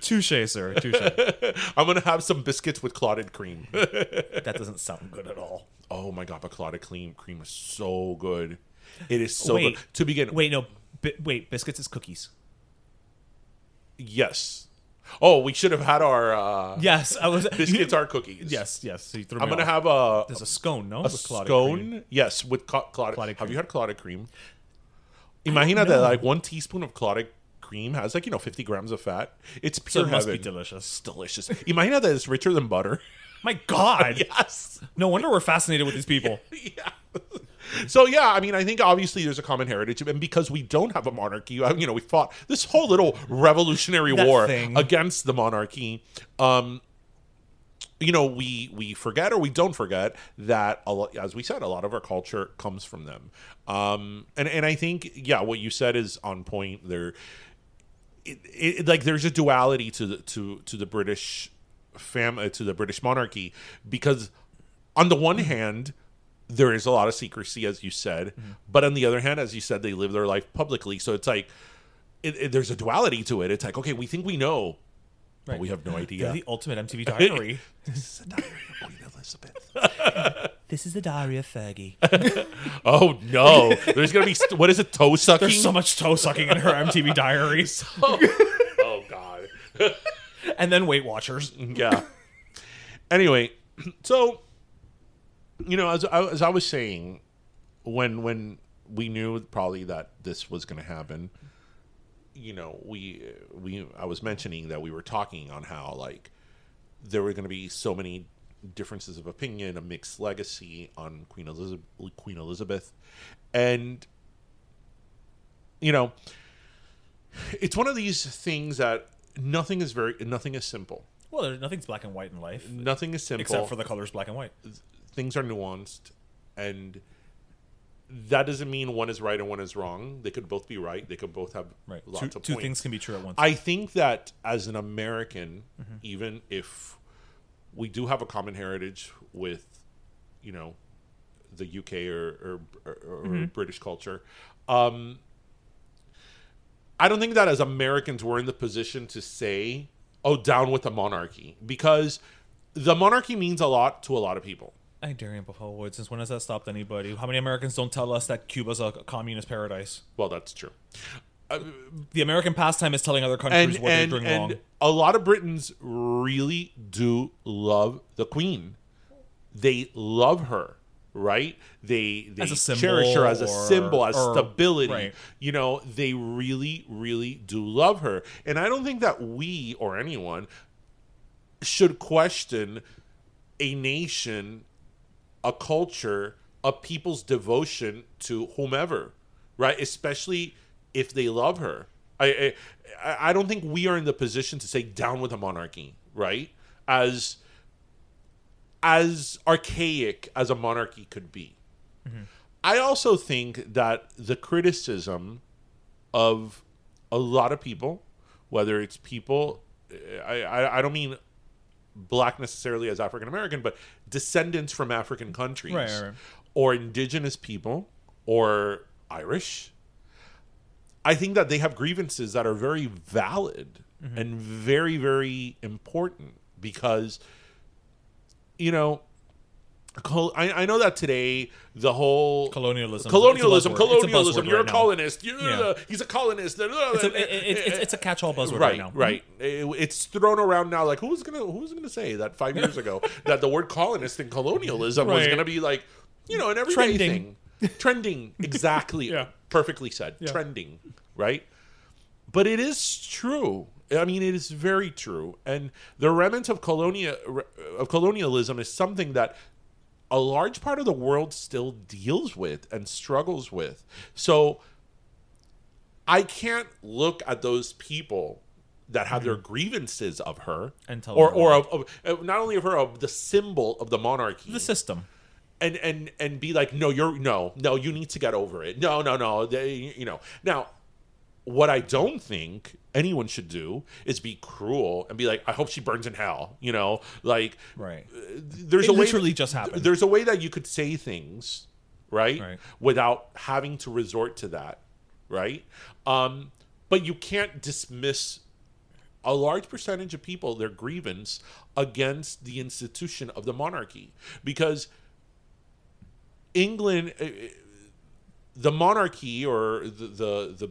Touche, sir. Touche. I'm gonna have some biscuits with clotted cream. that doesn't sound good at all. Oh my god, but clotted cream cream is so good. It is so wait, good. To begin, Wait, no. Bi- wait, biscuits is cookies. Yes. Oh, we should have had our uh, Yes, I was. biscuits are cookies. Yes, yes. So I'm gonna off. have a There's a scone, no? a scone. cream. Yes, with co- clotted. Have you had clotted cream? Imagine that like one teaspoon of clotted cream has like you know 50 grams of fat. It's So pure it must be delicious. It's delicious. Imagine that it's richer than butter. My God. yes. No wonder we're fascinated with these people. yeah. So yeah, I mean, I think obviously there's a common heritage, and because we don't have a monarchy, you know, we fought this whole little revolutionary That war thing. against the monarchy. Um, you know, we we forget or we don't forget that, a lot, as we said, a lot of our culture comes from them. Um, and and I think yeah, what you said is on point. There, it, it, like there's a duality to the to to the British fam uh, to the British monarchy because on the one hand there is a lot of secrecy as you said but on the other hand as you said they live their life publicly. So it's like it, it- there's a duality to it. It's like okay we think we know but we have no They're idea the ultimate MTV diary. this is a diary of Queen Elizabeth. This is the diary of Fergie. oh no. There's gonna be st- what is it toe sucking? There's so much toe sucking in her MTV diary. oh god and then Weight Watchers. yeah. Anyway, so you know, as I, as I was saying, when when we knew probably that this was going to happen, you know, we we I was mentioning that we were talking on how like there were going to be so many differences of opinion, a mixed legacy on Queen Elizabeth, Queen Elizabeth, and you know, it's one of these things that nothing is very nothing is simple. Well, there, nothing's black and white in life Nothing is simple except for the colors black and white. things are nuanced and that doesn't mean one is right and one is wrong they could both be right they could both have Right. lots Two, of two points. things can be true at once. i think that as an american Mm-hmm. even if we do have a common heritage with you know the uk or or, or, or Mm-hmm. british culture um i don't think that as americans we're in the position to say oh down with the monarchy because the monarchy means a lot to a lot of people I dare you, Buffalo Wood. Since when has that stopped anybody? How many Americans don't tell us that Cuba's a communist paradise? well that's true uh, The American pastime is telling other countries and what and, they're doing and wrong. a lot of Britons really do love the Queen. They love her, right? They they a cherish her as a or- symbol, as or- stability. right. You know, they really, really do love her, and I don't think that we or anyone should question a nation, a culture, a people's devotion to whomever, right? Especially if they love her. I, I I don't think we are in the position to say down with the monarchy, right? As as archaic as a monarchy could be. I also think that the criticism of a lot of people, whether it's people, I, I, I don't mean black necessarily as African American, but descendants from African countries Right, right, right. or indigenous people or Irish. I think that they have grievances that are very valid Mm-hmm. and very, very important because, you know, I, I know that today the whole Colonialism. colonialism, It's a buzzword. It's a colonialism. You're right a colonist. You're Yeah. the- he's a colonist. It's a, it, it, it's, it's a catch-all buzzword right, right, now. right. It- it's thrown around now. Like who's gonna who's gonna say that five years ago that the word colonist and colonialism was gonna be like you know an everyday Trending. thing, trending exactly, Yeah. perfectly said, trending, right? But it is true. I mean, it is very true, and the remnant of colonia of colonialism is something that a large part of the world still deals with and struggles with. So I can't look at those people that have their grievances of her Mm-hmm. And tell or or of, of not only of her of the symbol of the monarchy The system. and and and be like no you're no no you need to get over it no no no they, you know now what i don't think anyone should do is be cruel and be like i hope she burns in hell you know like Right. there's It a way literally that- just happened. there's a way that you could say things right, Right. without having to resort to that right um but you can't dismiss a large percentage of people their grievance against the institution of the monarchy because England uh, the monarchy or the the, the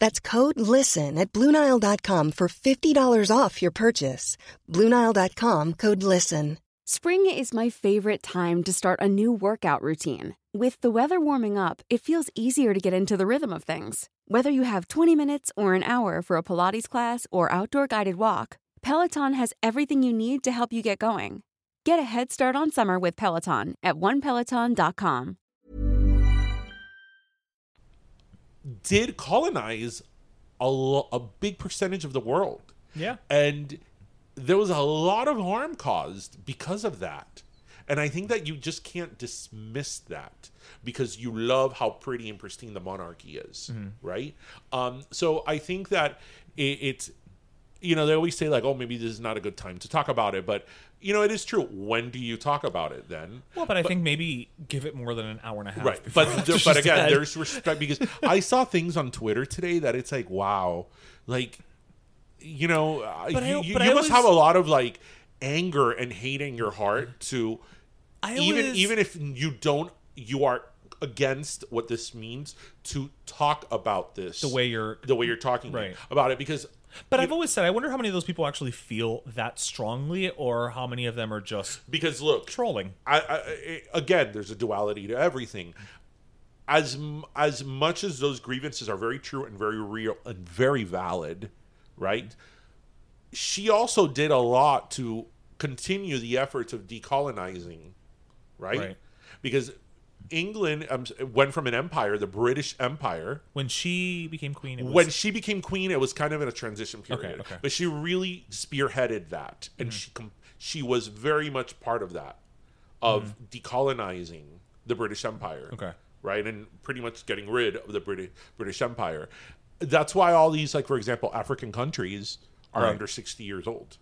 That's code LISTEN at Bluenile.com for $50 off your purchase. Bluenile.com code LISTEN. Spring is my favorite time to start a new workout routine. With the weather warming up, it feels easier to get into the rhythm of things. Whether you have 20 minutes or an hour for a Pilates class or outdoor guided walk, Peloton has everything you need to help you get going. Get a head start on summer with Peloton at onepeloton.com. did colonize a, lo- a big percentage of the world. Yeah. And there was a lot of harm caused because of that. And I think that you just can't dismiss that because you love how pretty and pristine the monarchy is, right? Um, so I think that it, it's, you know, they always say like, oh, maybe this is not a good time to talk about it, but you know, it is true. When do you talk about it then? Well, but I think maybe give it more than an hour and a half. right but there, but again dead. there's respect because i saw things on twitter today that it's like wow like you know But I- you, you, you must have a lot of like anger and hate in your heart to I even even if you don't you are against what this means to talk about this The way you're- the way you're talking Right. about it because But I've always said, I wonder how many of those people actually feel that strongly, or how many of them are just because look trolling. I, I, I again, there's a duality to everything. As as much as those grievances are very true and very real and very valid, right? She also did a lot to continue the efforts of decolonizing, right? Right. Because England um, went from an empire, the British Empire, When she became queen, it was, when she became queen, it was kind of in a transition period. Okay, okay. But she really spearheaded that, and she com- she was very much part of that, of decolonizing the British Empire. Okay. right, and pretty much getting rid of the British British Empire. That's why all these, like for example, African countries are Right. under sixty years old.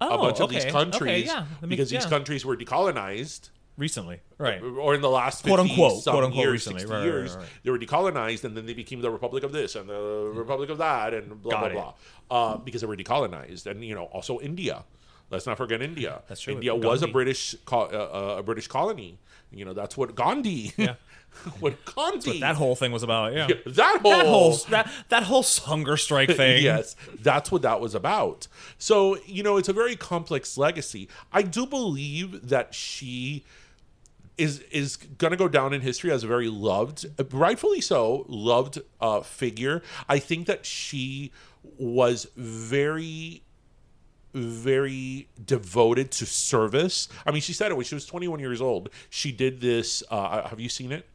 oh, a bunch of okay, these okay, countries, yeah, that makes- because these yeah. countries were decolonized recently, right? or in the last 50 Quote, unquote, quote, unquote, years, recently. 60 Right, years, right, right. they were decolonized, and then they became the Republic of this and the Republic of that, and blah Got blah it. blah, uh, because they were decolonized, and you know also India. Let's not forget India. That's true, India was a British co- uh, uh, a British colony. You know that's what Gandhi. Yeah. what Gandhi. But that whole thing was about, yeah. that whole That whole that that whole hunger strike thing. yes, that's what that was about. So, you know, it's a very complex legacy. I do believe that she is is going to go down in history as a very loved, rightfully so, loved uh, figure. I think that she was very very devoted to service. I mean, she said it when she was 21 years old. She did this. Uh, have you seen it?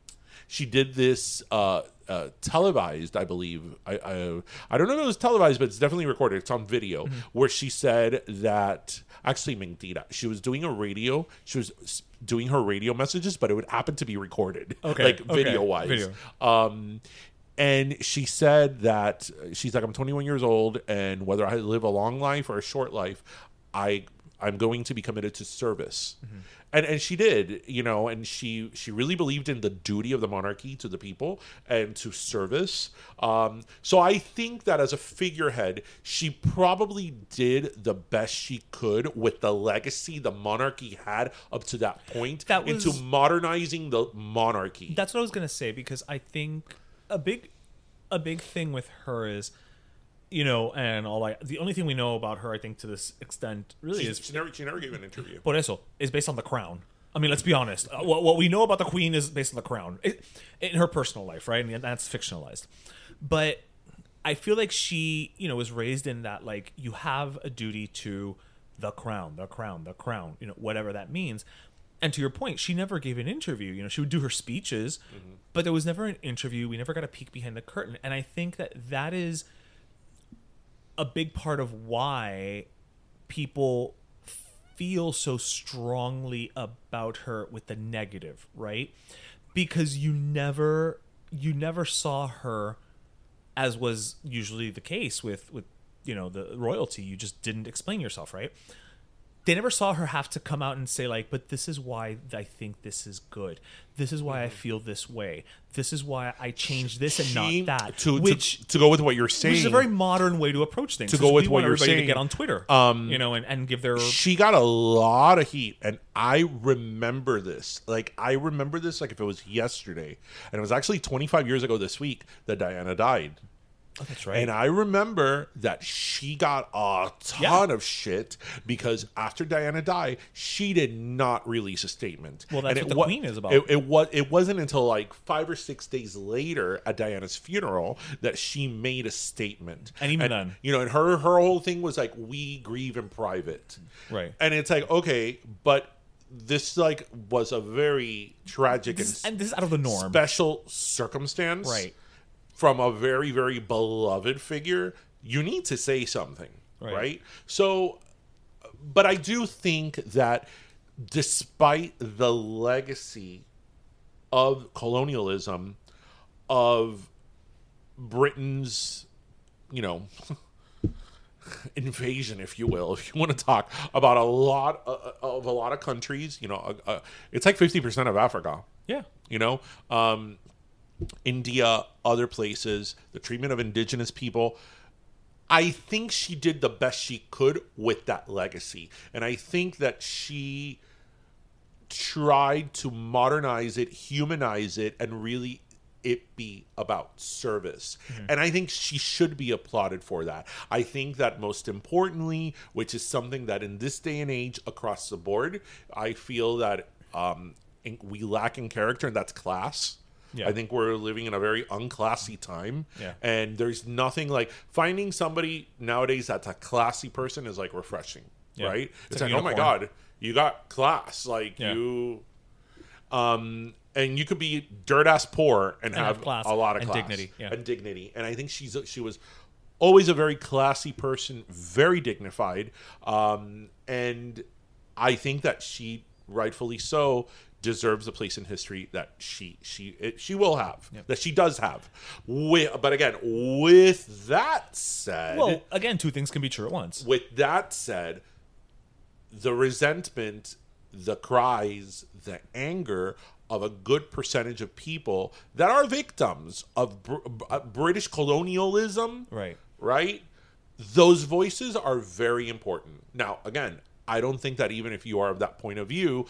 She did this uh, uh, televised, I believe. I, I I don't know if it was televised, but it's definitely recorded. It's on video Mm-hmm. where she said that actually mentira. She was doing a radio. She was doing her radio messages, but it would happen to be recorded, Okay, like okay, video wise. video. Um, and she said that she's like, I'm 21 years old, and whether I live a long life or a short life, I I'm going to be committed to service. And and she did, you know, and she she really believed in the duty of the monarchy to the people and to service. Um, so I think that as a figurehead, she probably did the best she could with the legacy the monarchy had up to that point That into modernizing the monarchy. That's what I was gonna say because I think a big a big thing with her is you know, and all like the only thing we know about her, I think, to this extent, really she, is she never she never gave an interview. por eso is based on the crown. I mean, let's be honest. Uh, what, what we know about the queen is based on the crown it, in her personal life, right? And that's fictionalized. But I feel like she, you know, was raised in that like you have a duty to the crown, the crown, the crown, you know, whatever that means. And to your point, she never gave an interview. You know, she would do her speeches, but there was never an interview. We never got a peek behind the curtain. And I think that that is a big part of why people feel so strongly about her with the negative, right? Because you never you never saw her as was usually the case with with you know the royalty. You just didn't explain yourself, right? They never saw her have to come out and say like, "But this is why I think this is good. This is why I feel this way. This is why I changed this and She- not that." To, which to to go with what you're saying, which is a very modern way to approach things. to go with what you're saying, to get on Twitter, um, you know, and, and give their she got a lot of heat and i remember this like i remember this like if it was yesterday and it was actually 25 years ago this week that diana died Oh, that's right. and i remember that she got a ton of shit because after diana died she did not release a statement Well, that's And what the wa- Queen is about. it, it was it wasn't until like five or six days later at diana's funeral that she made a statement And even then. you know and her her whole thing was like we grieve in private Right. and it's like okay but this like was a very tragic This and, and this is out of the norm. special circumstance Right. From a very very beloved figure you need to say something Right. right, so but i do think that despite the legacy of colonialism of britain's you know invasion, if you will, if you want to talk about a lot of, of a lot of countries, you know, uh, uh, it's like fifty percent of Africa. Yeah. You know, um, India, other places, the treatment of indigenous people. I think she did the best she could with that legacy, and I think that she tried to modernize it, humanize it, and really it be about service. And I think she should be applauded for that. I think that most importantly, which is something that in this day and age across the board, I feel that um, we lack in character, and that's class. Yeah. I think we're living in a very unclassy time. Yeah. And there's nothing like finding somebody nowadays that's a classy person is like refreshing. Yeah. Right? It's It's, like like, oh my. God, you got class. Like Yeah. you um and you could be dirt ass poor and, And have, class a lot of and class dignity, yeah. and dignity and i think she's she was always a very classy person very dignified um and i think that she rightfully so deserves a place in history that she she it, she will have that she does have with, but again with that said Well, again, two things can be true at once. with that said, the resentment, the cries, the anger of a good percentage of people that are victims of Br- uh, British colonialism, Right. right? Those voices are very important. Now, again, I don't think that even if you are of that point of view,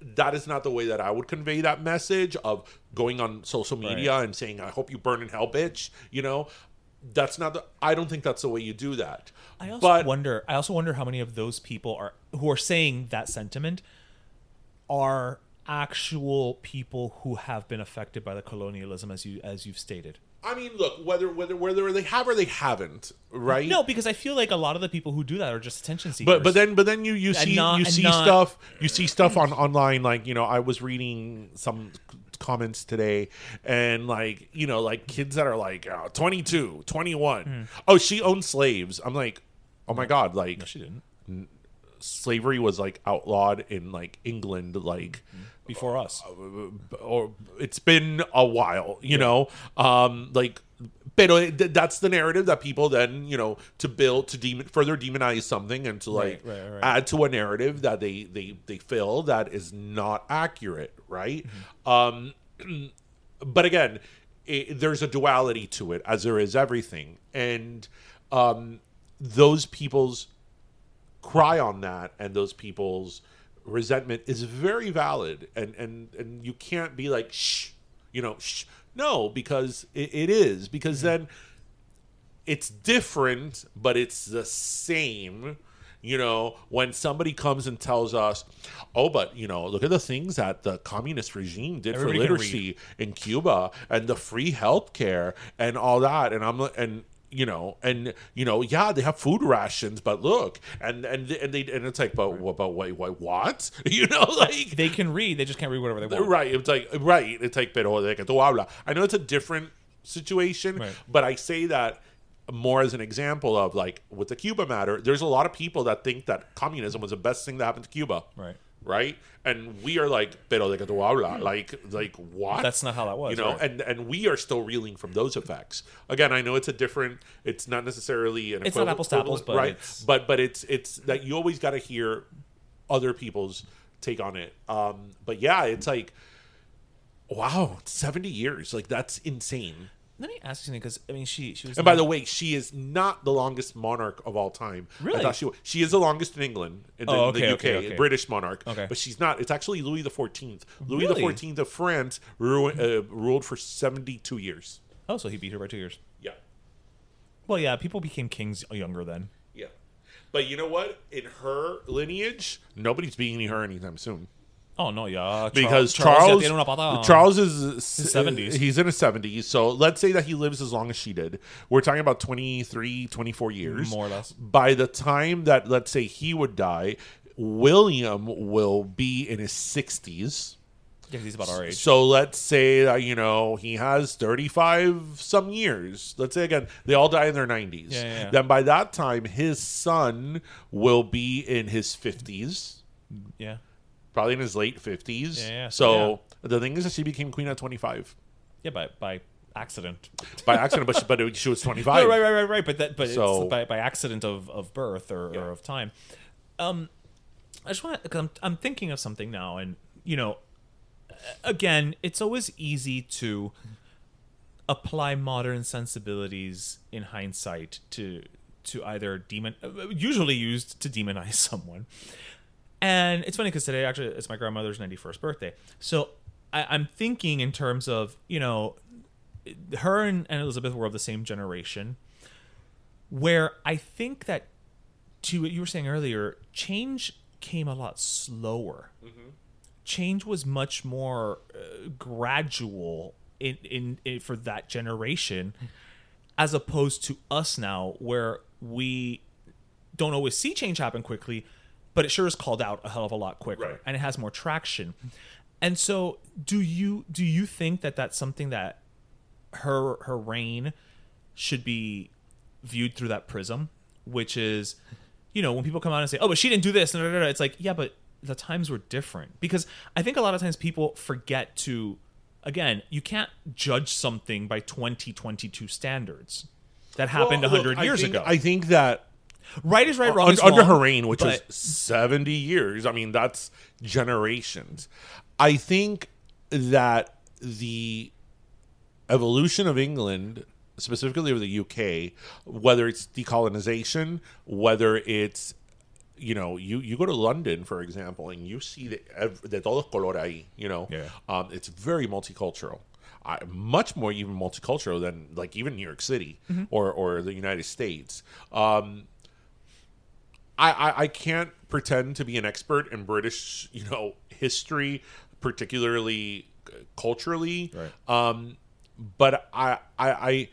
that is not the way that I would convey that message of going on social media and saying, I hope you burn in hell, bitch. You know, that's not the, I don't think that's the way you do that. I also but wonder. I also wonder how many of those people are who are saying that sentiment are actual people who have been affected by the colonialism, as you as you've stated. I mean, look, whether whether whether they have or they haven't, right? No, because I feel like a lot of the people who do that are just attention seekers. But but then but then you you see not- you see not- stuff you see stuff on online like you know I was reading some comments today and like you know like kids that are like uh, 22 21 oh she owned slaves i'm like oh my god like no, she didn't. Slavery was like outlawed in like england like Before us, or it's been a while, you know. Um, like, but that's the narrative that people then, you know, to build to demon further demonize something and to like Right, right, right. add to a narrative that they they they feel that is not accurate, right? Um, but again, it, there's a duality to it, as there is everything, and um, those people's cry on that and those people's resentment is very valid. And and and you can't be like shh you know shh. No because it, it is because then it's different but it's the same you know when somebody comes and tells us oh but you know look at the things that the communist regime did Everybody for literacy in cuba and the free health care and all that. And i'm and you know and you know yeah they have food rations but look and and and they and it's like but what but wait wait what you know like they can read. They just can't read whatever they want. Right. It's like right. It's like pero de que tú habla. I know it's a different situation, Right. but I say that more as an example of like with the Cuba matter. There's a lot of people that think that communism was the best thing that happened to Cuba. Right. Right? And we are like, pero de que tú hablas, like, like what? That's not how that was, you know. right. And and we are still reeling from those effects. Again, I know it's a different. It's not necessarily an. It's not apples to apples, but right? it's- But but it's it's that you always got to hear other people's take on it. Um, but yeah, it's like, wow, seventy years, like that's insane. Let me ask you something because I mean, she she was. And by the way, she is not the longest monarch of all time. Really? I thought she was. She is the longest in England, in the, Oh, the okay, UK, okay, okay. British monarch. Okay. But she's not. It's actually Louis the Fourteenth. Louis Really? the Fourteenth of France ru- uh, ruled for seventy-two years. oh, so he beat her by two years. Yeah, Well, yeah, people became kings younger then. yeah. But you know what? In her lineage, nobody's beating her anytime soon. Oh no, yeah, because Charles pata. Charles is 70s. Uh, he's in his 70s. So let's say that he lives as long as she did. We're talking about 23, 24 years. More or less. By the time that let's say he would die, William will be in his 60s. Yeah, he's about our age. So let's say that you know he has 35 some years. Let's say again they all die in their 90s. Yeah, yeah, yeah. Then by that time his son will be in his 50s yeah, probably in his late 50s. Yeah, yeah, So the thing is that she became queen at 25 yeah, by by accident. by accident, but she, but it, she was 25. right, right, right, right, right. But that, but So- it's by, by accident of, of birth or, Yeah. or of time. Um, I just want to. I'm, I'm thinking of something now, and you know, again, it's always easy to apply modern sensibilities in hindsight to to either demon, usually used to demonize someone. And it's funny because today actually it's my grandmother's 91st birthday. So I, I'm thinking in terms of, you know, her and, and Elizabeth were of the same generation, where I think that to what you were saying earlier, change came a lot slower. Change was much more uh, gradual in, in in for that generation, as opposed to us now, where we don't always see change happen quickly, but it sure is called out a hell of a lot quicker, Right. and it has more traction. And so, do you do you think that that's something that her her reign should be viewed through that prism, which is, you know, when people come out and say, "Oh, but she didn't do this," da, da, da, da," it's like, yeah, but the times were different because I think a lot of times people forget to, again, you can't judge something by 2022 standards that happened a Well, look, 100 I years think- ago. I think that right is right, wrong is under wrong, her reign, which but- was 70 years, I mean, that's generations. I think that the evolution of England, specifically of the UK, whether it's decolonization, whether it's you know, you, you go to London, for example, and you see the, de todos color ahí, you know, Yeah. um, it's very multicultural. I, much more even multicultural than like even New York City or, or the United States. Um, I, I, I can't pretend to be an expert in British, you know, history, particularly uh, culturally. Right. Um, but I, I, I,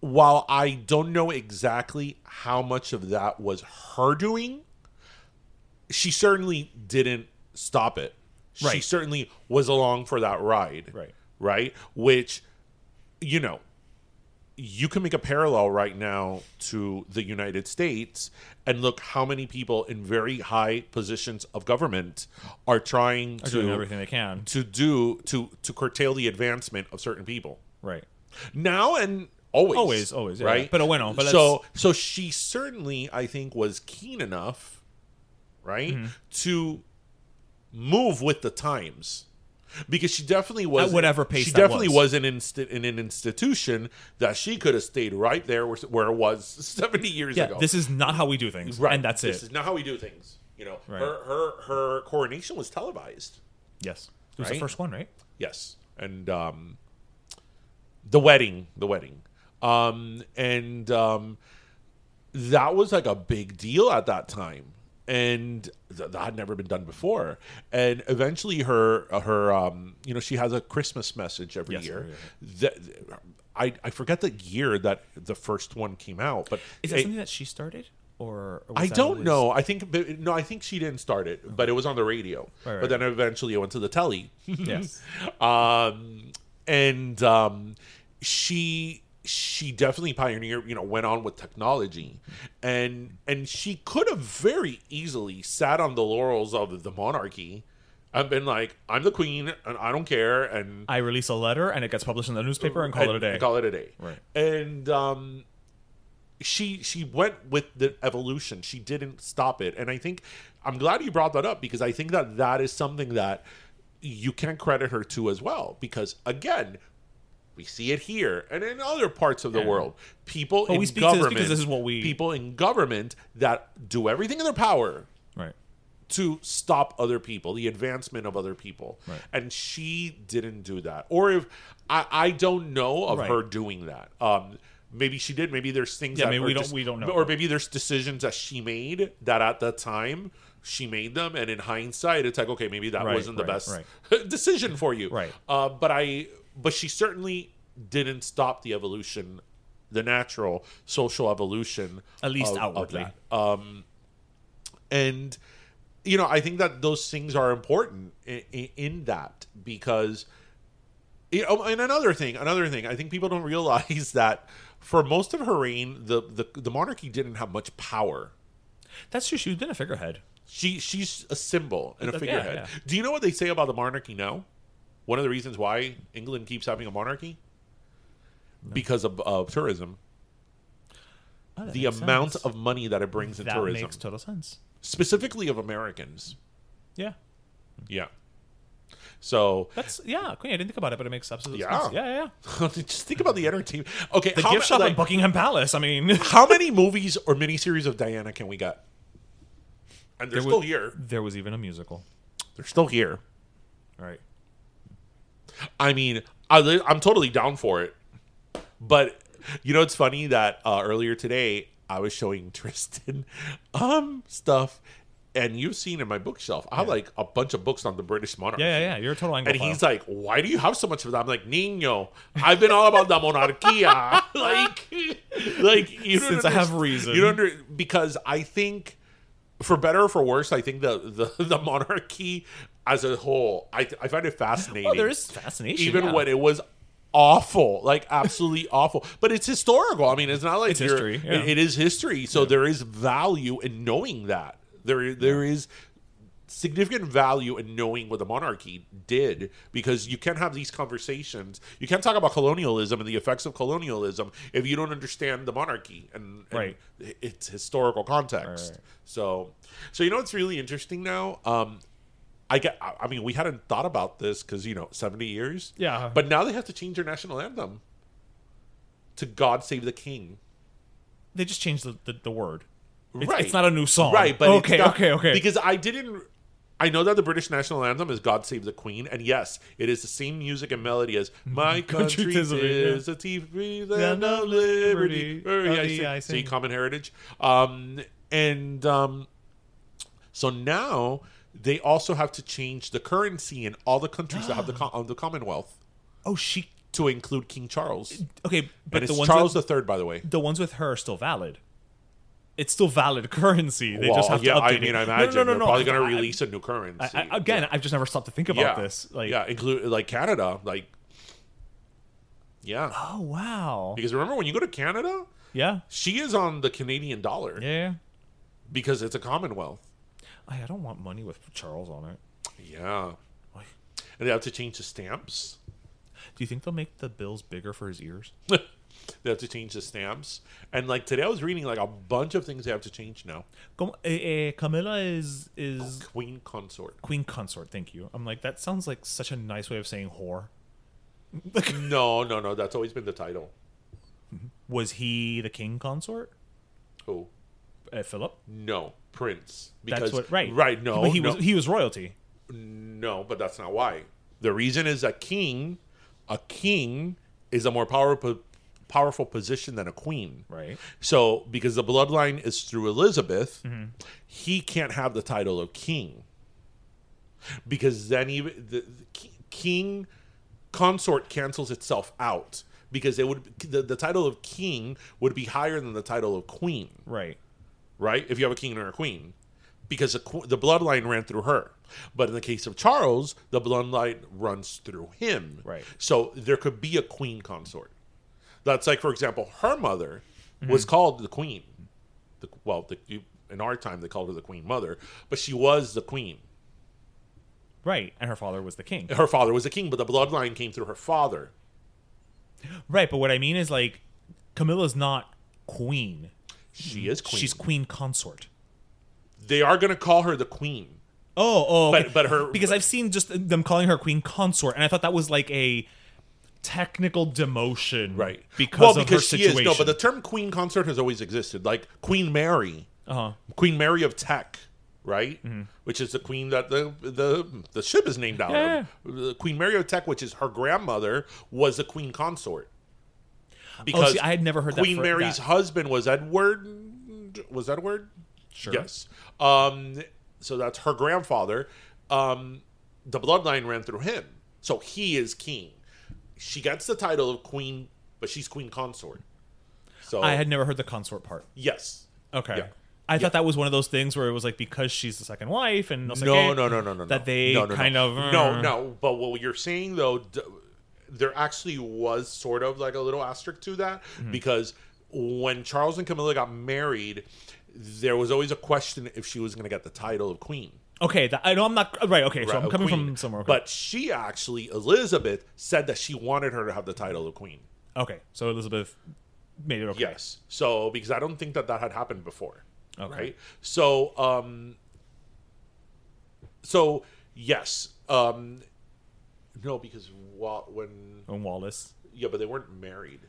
while I don't know exactly how much of that was her doing, she certainly didn't stop it. She certainly was along for that ride. Right. Right. Which, you know, you can make a parallel right now to the United States and look how many people in very high positions of government are trying Are to everything they can. to do to to curtail the advancement of certain people Right. now and always Always, always, yeah. right But, bueno, but so so she certainly i think was keen enough right Mm-hmm. to move with the times because she definitely was At whatever pace she definitely was. was, in, insti- in an institution that she could have stayed right there where, where it was 70 years Yeah, ago this is not how we do things. right And that's it. this is not how we do things you know Right. her her her coronation was televised yes. It was Right? the first one, right? Yes, and um, the wedding, the wedding, um, and um, that was like a big deal at that time, and th- that had never been done before. And eventually, her her um, you know she has a Christmas message every Yes, year. yeah, That I I forget the year that the first one came out, but Is that it- something that she started? Or, or I don't always- know. I think no. I think she didn't start it, but it was on the radio. Right, right, but then eventually it went to the telly. Yes. um, and um, she she definitely pioneered you know went on with technology and and she could have very easily sat on the laurels of the monarchy and been like i'm the queen and i don't care and I release a letter and it gets published in the newspaper and call it a day. and call it a day Right. and um she she went with the evolution she didn't stop it and i think i'm glad you brought that up because i think that that is something that you can credit her to as well because again we see it here and in other parts of the Yeah. world people But in we speak to this because this is what we- people in government that do everything in their power Right. to stop other people, the advancement of other people. Right. And she didn't do that. Or if I, I don't know of Right. her doing that. Um maybe she did. Maybe there's things Yeah, that maybe we don't- we don't know. Or maybe there's decisions that she made that at the time she made them and in hindsight it's like okay maybe that Right, wasn't the best decision for you Right. uh, but i but she certainly didn't stop the evolution the natural social evolution At least of- of outwardly. that. Um, and you know i think that those things are important in, in that because you know, and another thing another thing i think people don't realize that for most of her reign the the, the monarchy didn't have much power That's true. She's been a figurehead. she she's a symbol and a Yeah, figurehead yeah. do you know what they say about the monarchy now one of the reasons why england keeps having a monarchy because of, of tourism Oh, the amount sense. of money that it brings in tourism makes total sense. specifically of americans Yeah. yeah so That's yeah, Queen. I didn't think about it, but it makes absolute Yeah. sense. Yeah, yeah, yeah. just think about the entertainment. Okay, The gift ma- shop like, at Buckingham Palace. I mean, how many movies or miniseries of Diana can we get? And they're There still was- here. there was even a musical. They're still here. Right. I mean, I, I'm totally down for it. But you know, it's funny that uh, earlier today I was showing Tristan um stuff, and you've seen in my bookshelf. I have like a bunch of books on the British monarchy. Yeah, yeah, yeah. You're a total Anglophile. And he's like, "Why do you have so much of that?" I'm like, "Niño, I've been all about the monarchia, like, like you Since I have reason. You don't under, because I think, for better or for worse, I think the the, the monarchy as a whole, I I find it fascinating. Oh, there is fascination. even yeah. when it was awful, like absolutely awful. But it's historical. I mean, it's not like It's history, yeah. it- it is history. So there is value in knowing that. There there is significant value in knowing what the monarchy did because you can't have these conversations. You can't talk about colonialism and the effects of colonialism if you don't understand the monarchy and, and Right. its historical context. Right. So, so you know what's really interesting now? Um, I get. I mean, we hadn't thought about this because you know, seventy years. Yeah. But now they have to change their national anthem to "God Save the King." they just changed the, the, the word. It's, right. it's not a new song. Right, but okay, not- okay, okay. Because I didn't. I know that the British national anthem is "God Save the Queen," and yes, it is the same music and melody as "My Country country of yeah. is a TV land of liberty." Liberty, yeah, of I see- I see, sing. common heritage. Um, and um, so now they also have to change the currency in all the countries that have the com- the Commonwealth oh, she. to include King Charles. Okay, but and the it's ones Charles with, the Third, by the way. the ones with her are still valid. It's still valid currency. They well, just have to yeah, update I it. mean, I No, no, imagine no, no, they're no. probably going I- to release a new currency. I, I, again, I've just never stopped to think about this. Like, yeah, include like Canada, like yeah. oh wow, Because remember when you go to Canada, yeah, she is on the Canadian dollar yeah. because it's a Commonwealth. I, don't want money with Charles on it. Yeah, and they have to change the stamps. Do you think they'll make the bills bigger for his ears? they have to change the stamps, and like today I was reading like a bunch of things they have to change now. Como, eh, eh, Camilla is is Queen consort. queen consort. Thank you. I'm like that sounds like such a nice way of saying whore. no, no, no. That's always been the title. Was he the king consort? Oh Uh, Philip. no, Prince. Because That's what right. right. No, but he no. was he was royalty. No, but that's not why. The reason is a king, a king is a more powerful powerful position than a queen. Right. So, because the bloodline is through Elizabeth, Mm-hmm. he can't have the title of king. Because then even the, the king consort cancels itself out because it would the, the title of king would be higher than the title of queen Right. Right? If you have a king or a queen, because the, the bloodline ran through her. But in the case of Charles, the bloodline runs through him. Right. So there could be a queen consort. That's like, for example, her mother was mm-hmm. called the queen. The, well, the, you- in our time, they called her the queen mother, but she was the queen. Right, and her father was the king. Her father was a king, but the bloodline came through her father. Right, but what I mean is like Camilla's not queen. She is queen. She's queen consort. they are going to call her the queen. Oh, oh, But- okay. but her- because I've seen just them calling her queen consort, and I thought that was like a technical demotion, Right. Because well, of because her she situation. is. No, but the term queen consort has always existed. Like Queen Mary, uh-huh. Queen Mary of Teck, right? Which is the queen that the the the ship is named out Yeah, of. Queen Mary of Teck, which is her grandmother, was a queen consort. Because Oh, see, I had never heard that Queen for- Mary's that. husband was Edward. Was Edward? Sure. Yes. Um, so that's her grandfather. Um, the bloodline ran through him, so he is king. She gets the title of queen, but she's queen consort. So I had never heard the consort part. yes. Okay. Yeah. I thought that was one of those things where it was like because she's the second wife and no, sé No, no, no, no, no, that they No, no, kind no. of no, uh, no. But what you're saying though, there actually was sort of like a little asterisk to that Mm-hmm. because when Charles and Camilla got married, there was always a question if she was going to get the title of queen. Okay, that, I know I'm not right. Okay, so Right, I'm coming queen. from somewhere. Okay. But she actually, Elizabeth, said that she wanted her to have the title of queen. okay, so Elizabeth made it okay. Yes. So because I don't think that that had happened before. Okay. Right. So um. So yes. Um. No, because wa- when And Wallis, yeah, but they weren't married.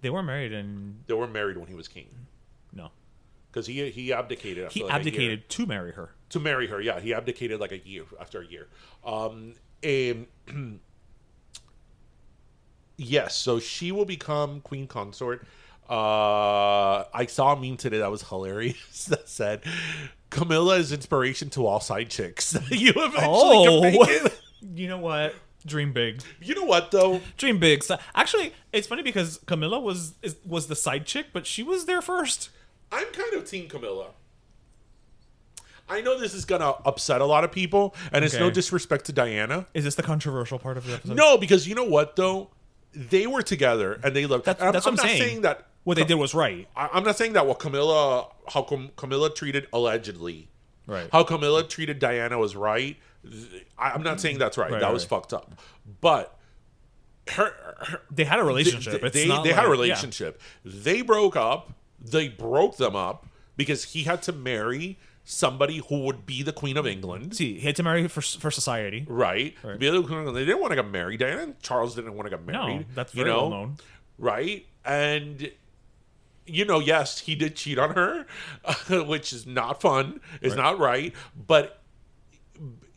they were married and They were married when he was king no, because he he abdicated. After he like a year. abdicated to marry her. to marry her. Yeah, he abdicated like a year after a year. Um, and yes, so she will become queen consort. Uh, I saw a meme today that was hilarious that said, "Camilla is inspiration to all side chicks." you eventually can make Oh, it. you know what? Dream big. You know what though? Dream big. So, actually, it's funny because Camilla was is, was the side chick, but she was there first. I'm kind of team Camilla. I know this is gonna upset a lot of people, and it's no disrespect to Diana. Is this the controversial part of the episode? No, because you know what though, they were together and they loved. that's, and I'm, that's what I'm, not saying. saying that what they did was right. I- I'm not saying that what Camilla, how Cam- Camilla treated allegedly, Right. how Camilla treated Diana was right. I- I'm not saying that's right. Right, that was right. fucked up. But her, her They had a relationship. They, they, they had a like- yeah. relationship. They broke up. They broke them up because he had to marry somebody who would be the Queen of England. See, he had to marry for for society. Right. Right. Be the Queen of England. They didn't want to get married. Diana and Charles didn't want to get No, married. that's you very know? well known. Right. And you know, yes, he did cheat on her, which is not fun. It's not right. But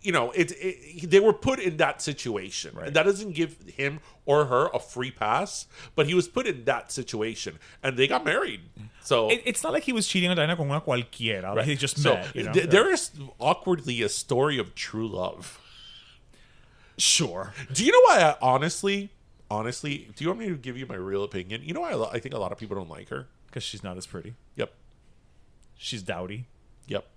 you know, it, it they were put in that situation. Right. And that doesn't give him or her a free pass, but he was put in that situation, and they got married. So It, it's not like he was cheating on Diana con una cualquiera. Like he just so met. You know? th- there is awkwardly a story of true love. sure. Do you know why? I, honestly, honestly, do you want me to give you my real opinion? You know why I, I think a lot of people don't like her. Because she's not as pretty. Yep, She's dowdy. yep.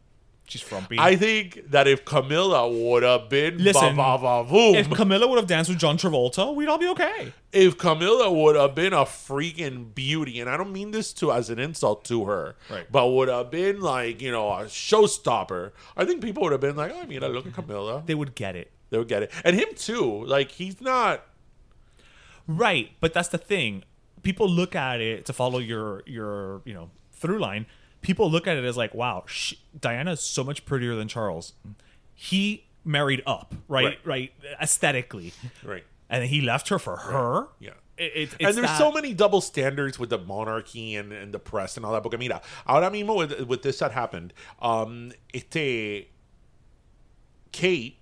She's frumpy. I think that if Camilla would have been Listen, ba ba ba boom, if Camilla would have danced with John Travolta, we'd all be okay. if Camilla would have been a freaking beauty, and I don't mean this to as an insult to her, Right. but would have been like you know a showstopper, I think people would have been like, oh, I mean, I look at Camilla, They would get it. they would get it, and him too. Like he's not. Right, but that's the thing. People look at it to follow your your you know through line. People look at it as like, wow, sh Diana is so much prettier than Charles. He married up, right? Right. Right, aesthetically, Right. and he left her for her. Yeah. It, and there's that- so many double standards with the monarchy and, and the press and all that. Porque mira, ahora mismo with, with this that happened, um, este, Kate,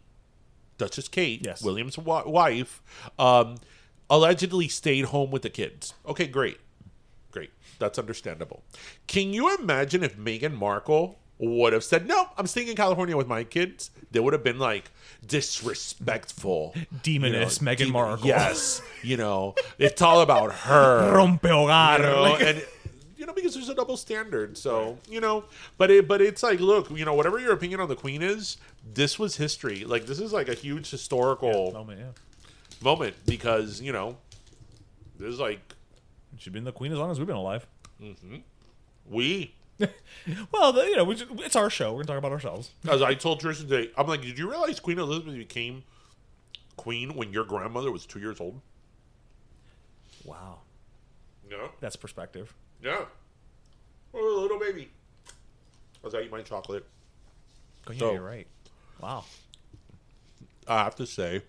Duchess Kate, Yes. William's wife, um, allegedly stayed home with the kids. Okay, great. That's understandable. Can you imagine if Meghan Markle would have said, no, I'm staying in California with my kids? They would have been like disrespectful. Demoness Meghan demon- Markle. Yes. You know, it's all about her. rompe hogar. You know, Like- and you know because there's a double standard. So you know, but it but it's like, look, you know, whatever your opinion on the Queen is, this was history. Like this is like a huge historical moment, yeah. moment because you know, this is like She's been the queen as long as we've been alive. Mm-hmm. We, Well, the, you know, we just, it's our show. We're gonna talk about ourselves. as I told Tristan today, I'm like, did you realize Queen Elizabeth became queen when your grandmother was two years old? Wow, Yeah. that's perspective. Yeah. Oh, little baby. As I eat my chocolate. Oh, yeah, So- you're right. Wow. I have to say,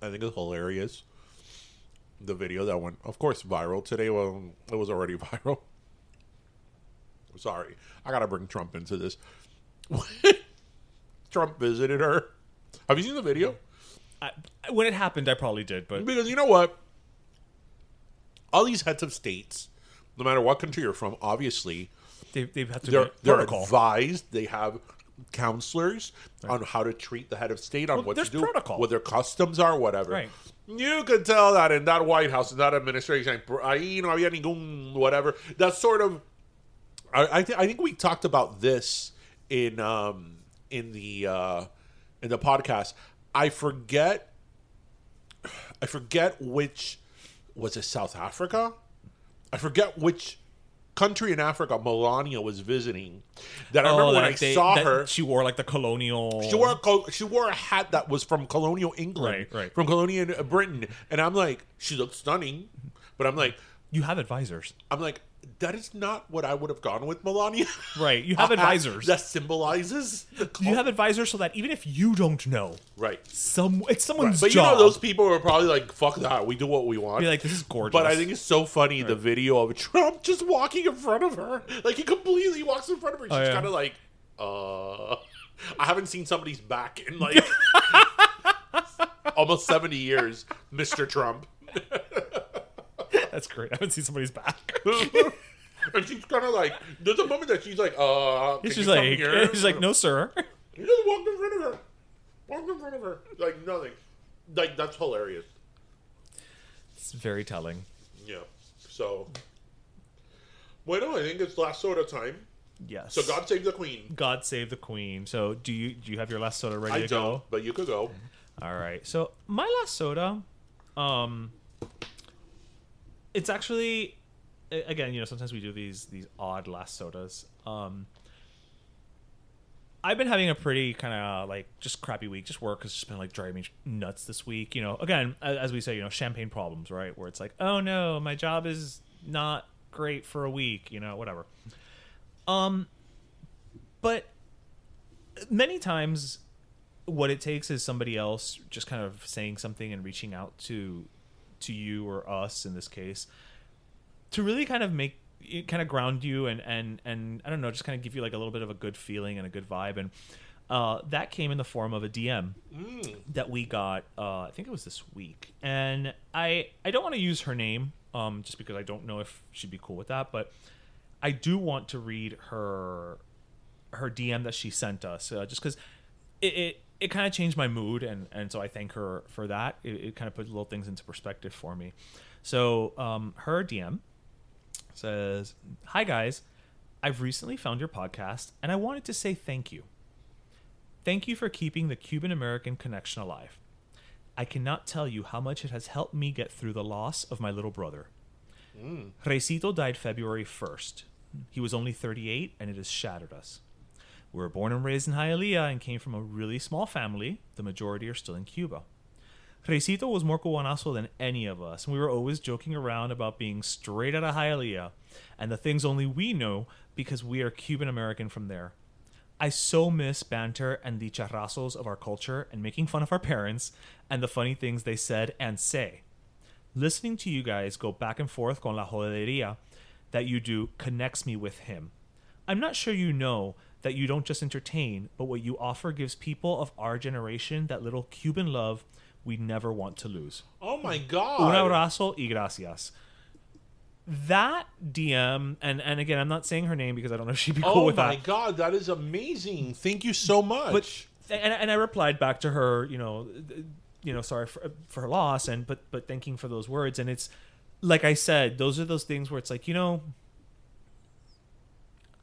I think it's hilarious. The video that went, of course, viral today. Well, it was already viral. Sorry, I gotta bring Trump into this. Trump visited her. Have you seen the video? I, when it happened, I probably did, but Because you know what? All these heads of states, no matter what country you're from, obviously they, they've had to they're they're advised. They have counselors on how to treat the head of state, on Well, what to do, protocol. what their customs are, whatever. Right. You could tell that in that White House, in that administration, ahí no había ningún whatever. That sort of. I I, th- I think we talked about this in um in the uh in the podcast. I forget. I forget which was it South Africa. I forget which country in Africa Melania was visiting. That I oh, remember when I Oh, that they- saw her. she wore like the colonial. She wore a co- she wore a hat that was from colonial England, Right, right. from colonial Britain, and I'm like, she looks stunning, but I'm like, You have advisors, I'm like, that is not what I would have gone with Melania. right? You have advisors. that symbolizes the you have advisors so that even if you don't know, right. some it's Right. someone's But you know, those people were probably like, "Fuck that, we do what we want." Be like, this is gorgeous. But I think it's so funny the video of Trump just walking in front of her, like he completely walks in front of her. She's Oh, yeah. kind of like, uh, I haven't seen somebody's back in like almost seventy years, Mister Trump. That's great. I haven't seen somebody's back. and she's kind of like, there's a moment that she's like, uh, she's like, here? she's like, no, sir. He just walked in front of her, walked in front of her, like nothing. Like that's hilarious. It's very telling. Yeah. So, bueno, I think it's last soda time. Yes. So God save the Queen. God save the queen. So do you do you have your last soda ready I to don't, go? but you could go. All right. So my last soda, um, it's actually, again, you know, sometimes we do these these odd last sodas. Um, I've been having a pretty kind of like just crappy week. Just work has just been like driving me nuts this week. You know, again, as we say, you know, champagne problems, right? Where it's like, oh no, my job is not great for a week. You know, whatever. Um, but many times what it takes is somebody else just kind of saying something and reaching out to to you or us in this case to really kind of make it kind of ground you and and and I don't know just kind of give you like a little bit of a good feeling and a good vibe. And uh, that came in the form of a DM that we got uh, I think it was this week. And I I don't want to use her name um, just because I don't know if she'd be cool with that but I do want to read her her DM that she sent us, uh, just because it it, it kind of changed my mood, and and so I thank her for that. It, it kind of put little things into perspective for me. So um, her DM says, "Hi guys, I've recently found your podcast, and I wanted to say thank you. Thank you for keeping the Cuban American connection alive. I cannot tell you how much it has helped me get through the loss of my little brother." Recito died February 1st. He was only 38, and it has shattered us. We were born and raised in Hialeah and came from a really small family. The majority are still in Cuba. Recito was more cubanazo than any of us, and we were always joking around about being straight out of Hialeah and the things only we know because we are Cuban American from there. I so miss banter and the charrazos of our culture and making fun of our parents and the funny things they said and say. Listening to you guys go back and forth con la joderia that you do connects me with him. I'm not sure you know that you don't just entertain, but what you offer gives people of our generation that little Cuban love we never want to lose. Oh my god! Un abrazo y gracias. That DM, and and again, I'm not saying her name because I don't know if she'd be cool Oh with that. Oh my god, that is amazing! Thank you so much. But and, and I replied back to her, you know, you know, sorry for, for her loss, and but but thanking for those words. And it's like I said, those are those things where it's like, you know,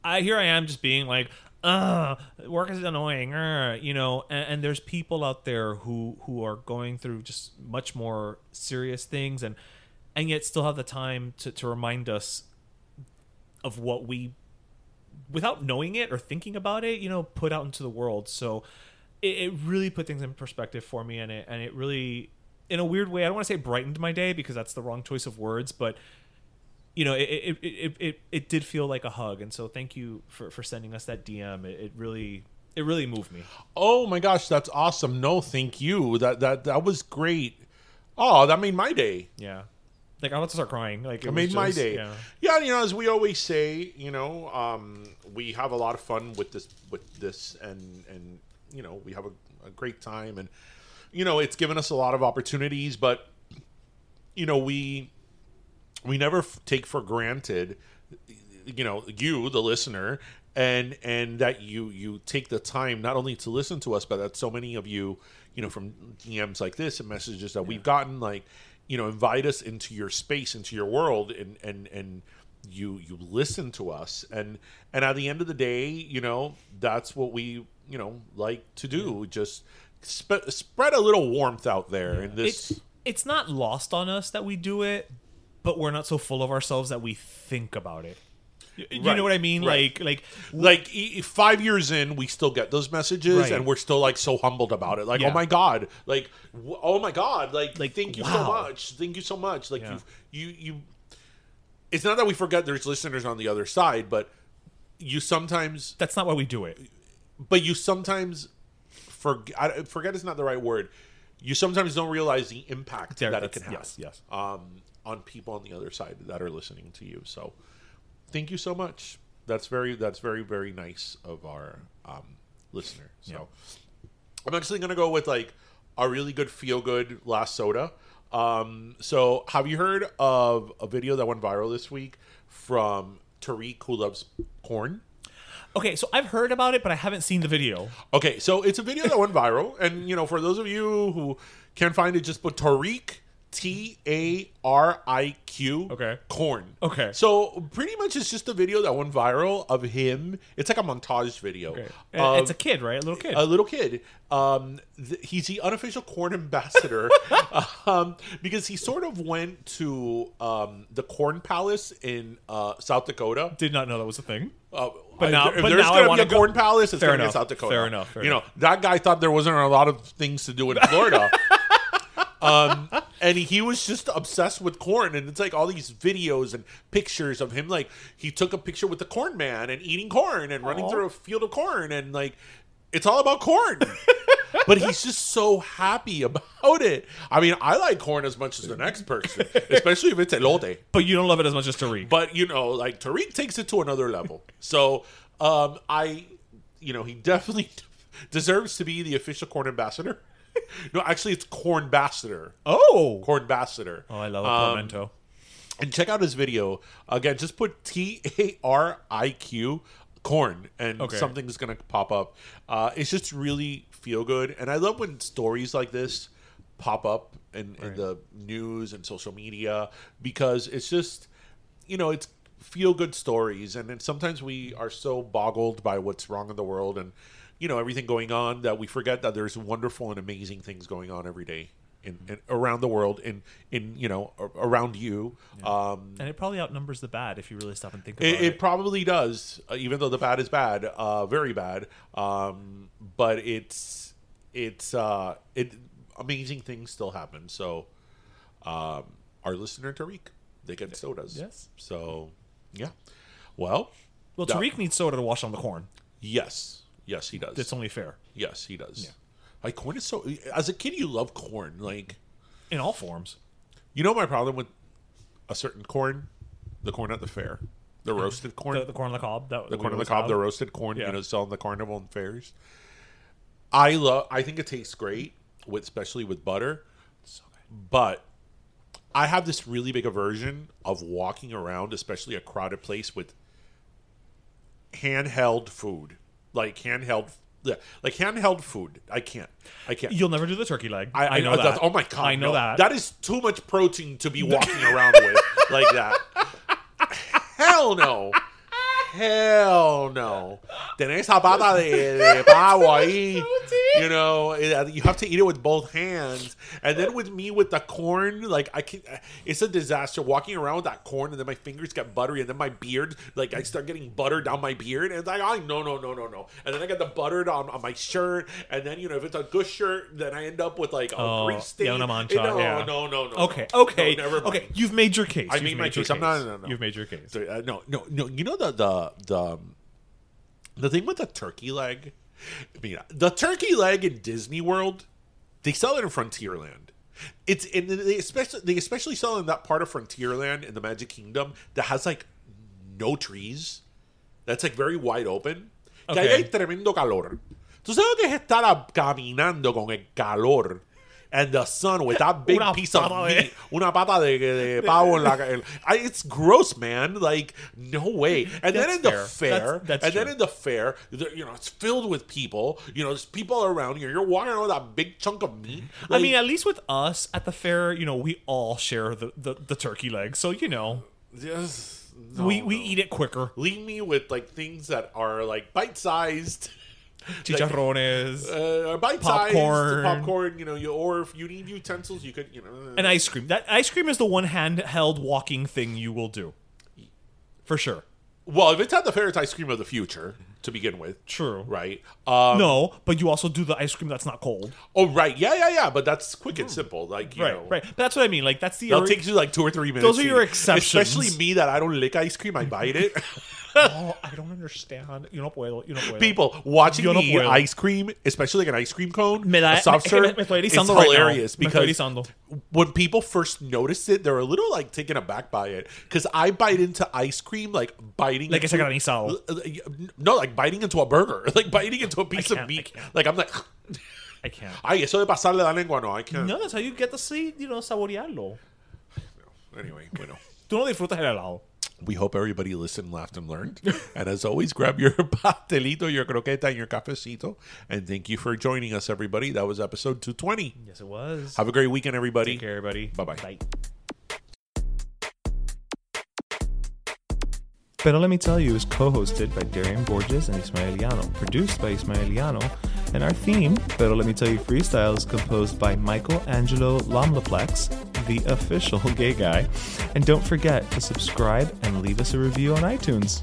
I here I am just being like, uh, work is annoying, uh, you know, and, and there's people out there who who are going through just much more serious things and and yet still have the time to, to remind us of what we without knowing it or thinking about it you know put out into the world. So it, it really put things in perspective for me and it and it really in a weird way i don't want to say brightened my day because that's the wrong choice of words but you know it it, it, it, it did feel like a hug and so thank you for, for sending us that dm it, it really it really moved me Oh my gosh, that's awesome. No, thank you. That that that was great. Oh, that made my day. yeah like I want to start crying like It was made my day. yeah. Yeah. you know, as we always say, you know, um, we have a lot of fun with this, with this, and and you know, we have a, a great time, and you know, it's given us a lot of opportunities, but you know, we we never f- take for granted, you know, you, the listener, and and that you you take the time not only to listen to us, but that so many of you, you know, from DMs like this and messages that we've gotten, like, you know, invite us into your space, into your world, and and and you you listen to us, and and at the end of the day, you know, that's what we you know like to do, just sp- spread a little warmth out there in this. it's it's not lost on us that we do it, but we're not so full of ourselves that we think about it. You Right, know what I mean? right. Like like like five years in we still get those messages Right. and we're still like so humbled about it like Yeah. oh my god like w- oh my god like Like, thank you so much thank you so much like Yeah. you you you it's not that we forget there's listeners on the other side but you sometimes that's not why we do it. but you sometimes forget forget is not the right word you sometimes don't realize the impact There, that it can have yes, yes. um, on people on the other side that are listening to you. So, thank you so much. That's very that's very very nice of our um, listener. So, I'm actually gonna go with like a really good feel good last soda. Um, so, have you heard of a video that went viral this week from Tariq who loves corn? Okay, so I've heard about it, but I haven't seen the video. Okay, so it's a video that went viral, and you know, for those of you who can't find it, just put Tariq T A R I Q. Okay. Corn. Okay. So pretty much, it's just a video that went viral of him. It's like a montage video. Okay. of it's a kid, right? A little kid. A little kid. Um, th- he's the unofficial corn ambassador um, because he sort of went to um, the Corn Palace in uh, South Dakota. Did not know that was a thing. Uh, But now- if but there's now I gonna be wanna a go- corn palace, it's Fair gonna be in enough. South Dakota. Fair enough, fair you know that guy thought there wasn't a lot of things to do in Florida. um, and he was just obsessed with corn, and it's like all these videos and pictures of him. Like he took a picture with the corn man and eating corn and running through a field of corn, and like it's all about corn. but he's just so happy about it. I mean, I like corn as much as the next person, especially if it's elote. But you don't love it as much as Tariq. But you know, like Tariq takes it to another level. So um, I, you know, he definitely deserves to be the official corn ambassador. no, actually, it's corn ambassador. oh, Corn ambassador. oh, I love a Um, and check out his video again. Just put T A R I Q corn, and Okay. something's gonna pop up. Uh, it's just really feel good, and I love when stories like this pop up in, in the news and social media because it's just you know it's feel good stories, and then sometimes we are so boggled by what's wrong in the world and you know everything going on that we forget that there's wonderful and amazing things going on every day. In, in, around the world, in in you know around you, um, And it probably outnumbers the bad if you really stop and think about it, it. it probably does, uh, even though the bad is bad, uh, very bad. Um, but it's it's uh, it amazing things still happen. So um, our listener Tariq, they get sodas. Yes. So yeah. Well, well, that- Tariq needs soda to wash on the corn. yes, yes, he does. That's only fair yes, he does. Like corn is so. As a kid, you love corn. Like in all forms. you know my problem with a certain corn, the corn at the fair, the mm-hmm. roasted corn. The, the corn on the cob. That, the corn on the cob, the roasted corn, Yeah. you know, selling the carnival and fairs. I love. I think it tastes great with, especially with butter. But I have this really big aversion of walking around, especially a crowded place with handheld food, like handheld, yeah, like handheld food. I can't. I can't. You'll never do the turkey leg. I, I, know know that. Oh my god! I know no. that. That is too much protein to be walking around with like that. Hell no. Hell no. Tenés esa pata de, de pavo ahí. You know, it- you have to eat it with both hands. And then with me with the corn, like I can, eh, it's a disaster walking around with that corn, and then my fingers get buttery, and then my beard, like I start getting butter down my beard, and it's like, oh no, no, no, no, no. And then I get the butter on, on my shirt, and then you know if it's a good shirt, then I end up with like a Oh, grease stain. yeah, una mancha, no, yeah. no, no, no. Okay, okay, no, never mind. okay. You've made your case. I You've made my your case. I'm not. No, no. You've made your case. So, uh, no, no, no. You know the the the um, the thing with the turkey leg. I mean, the turkey leg in Disney World, they sell it in Frontierland. It's in they especially they especially sell in that part of Frontierland in the Magic Kingdom that has like no trees. That's like very wide open. Que ahí hay tremendo calor. ¿Tú sabes lo que es estar caminando con el calor? And the sun with that big piece of meat, una pata de, de pavo en la en- I, It's gross, man. Like no way. And then in the fair. fair, That's- that's and then in the fair, you know, it's filled with people. You know, there's people around you. You're walking around with that big chunk of meat. I mean, at least with us at the fair, you know, we all share the, the, the turkey leg. So, you know, just, we, we no. eat it quicker. Leave me with like things that are like bite sized. Chicharrones. uh, bite Popcorn. popcorn. You know, you or if you need utensils, you could. You know, and ice cream. That ice cream is the one handheld walking thing you will do. For sure. well, if it's at the fair, it's ice cream of the future to begin with. True. Right. Um, no, but you also do the ice cream that's not cold. Oh, right. Yeah, yeah, yeah. But that's quick and simple. Like, you right, know, right. But that's what I mean. Like that's the It'll take you like two or three minutes. Those are your exceptions. Especially me that I don't lick ice cream, I bite it. Oh, I don't understand. You no puedo. You no puedo. People watching Yo no me eat puedo. ice cream, especially like an ice cream cone, Me da- a soft es que me- serve, me estoy it's erizando right now. hilarious Me estoy because erizando. when people first notice it, they're a little like taken aback by it because I bite into ice cream like biting Like it's into, granizado. No, like biting into a burger, like biting into a piece can't, of meat. can't. Like I'm like, I can't. ay, eso de pasarle la lengua, no, I can't. No, that's how you get to see, you know, saborearlo. Anyway, bueno. Tú no disfrutas el helado. We hope everybody listened, laughed, and learned. and as always, grab your pastelito, your croqueta, and your cafecito. And thank you for joining us, everybody. That was episode 220. Yes, it was. Have a great weekend, everybody. Take care, everybody. Bye-bye. Bye. Pero Let Me Tell You is co hosted by Darian Borges and Ismaeliano, produced by Ismaeliano, and our theme, Pero Let Me Tell You Freestyle, is composed by Michael Angelo Lomlaplex, the official gay guy. And don't forget to subscribe and leave us a review on iTunes.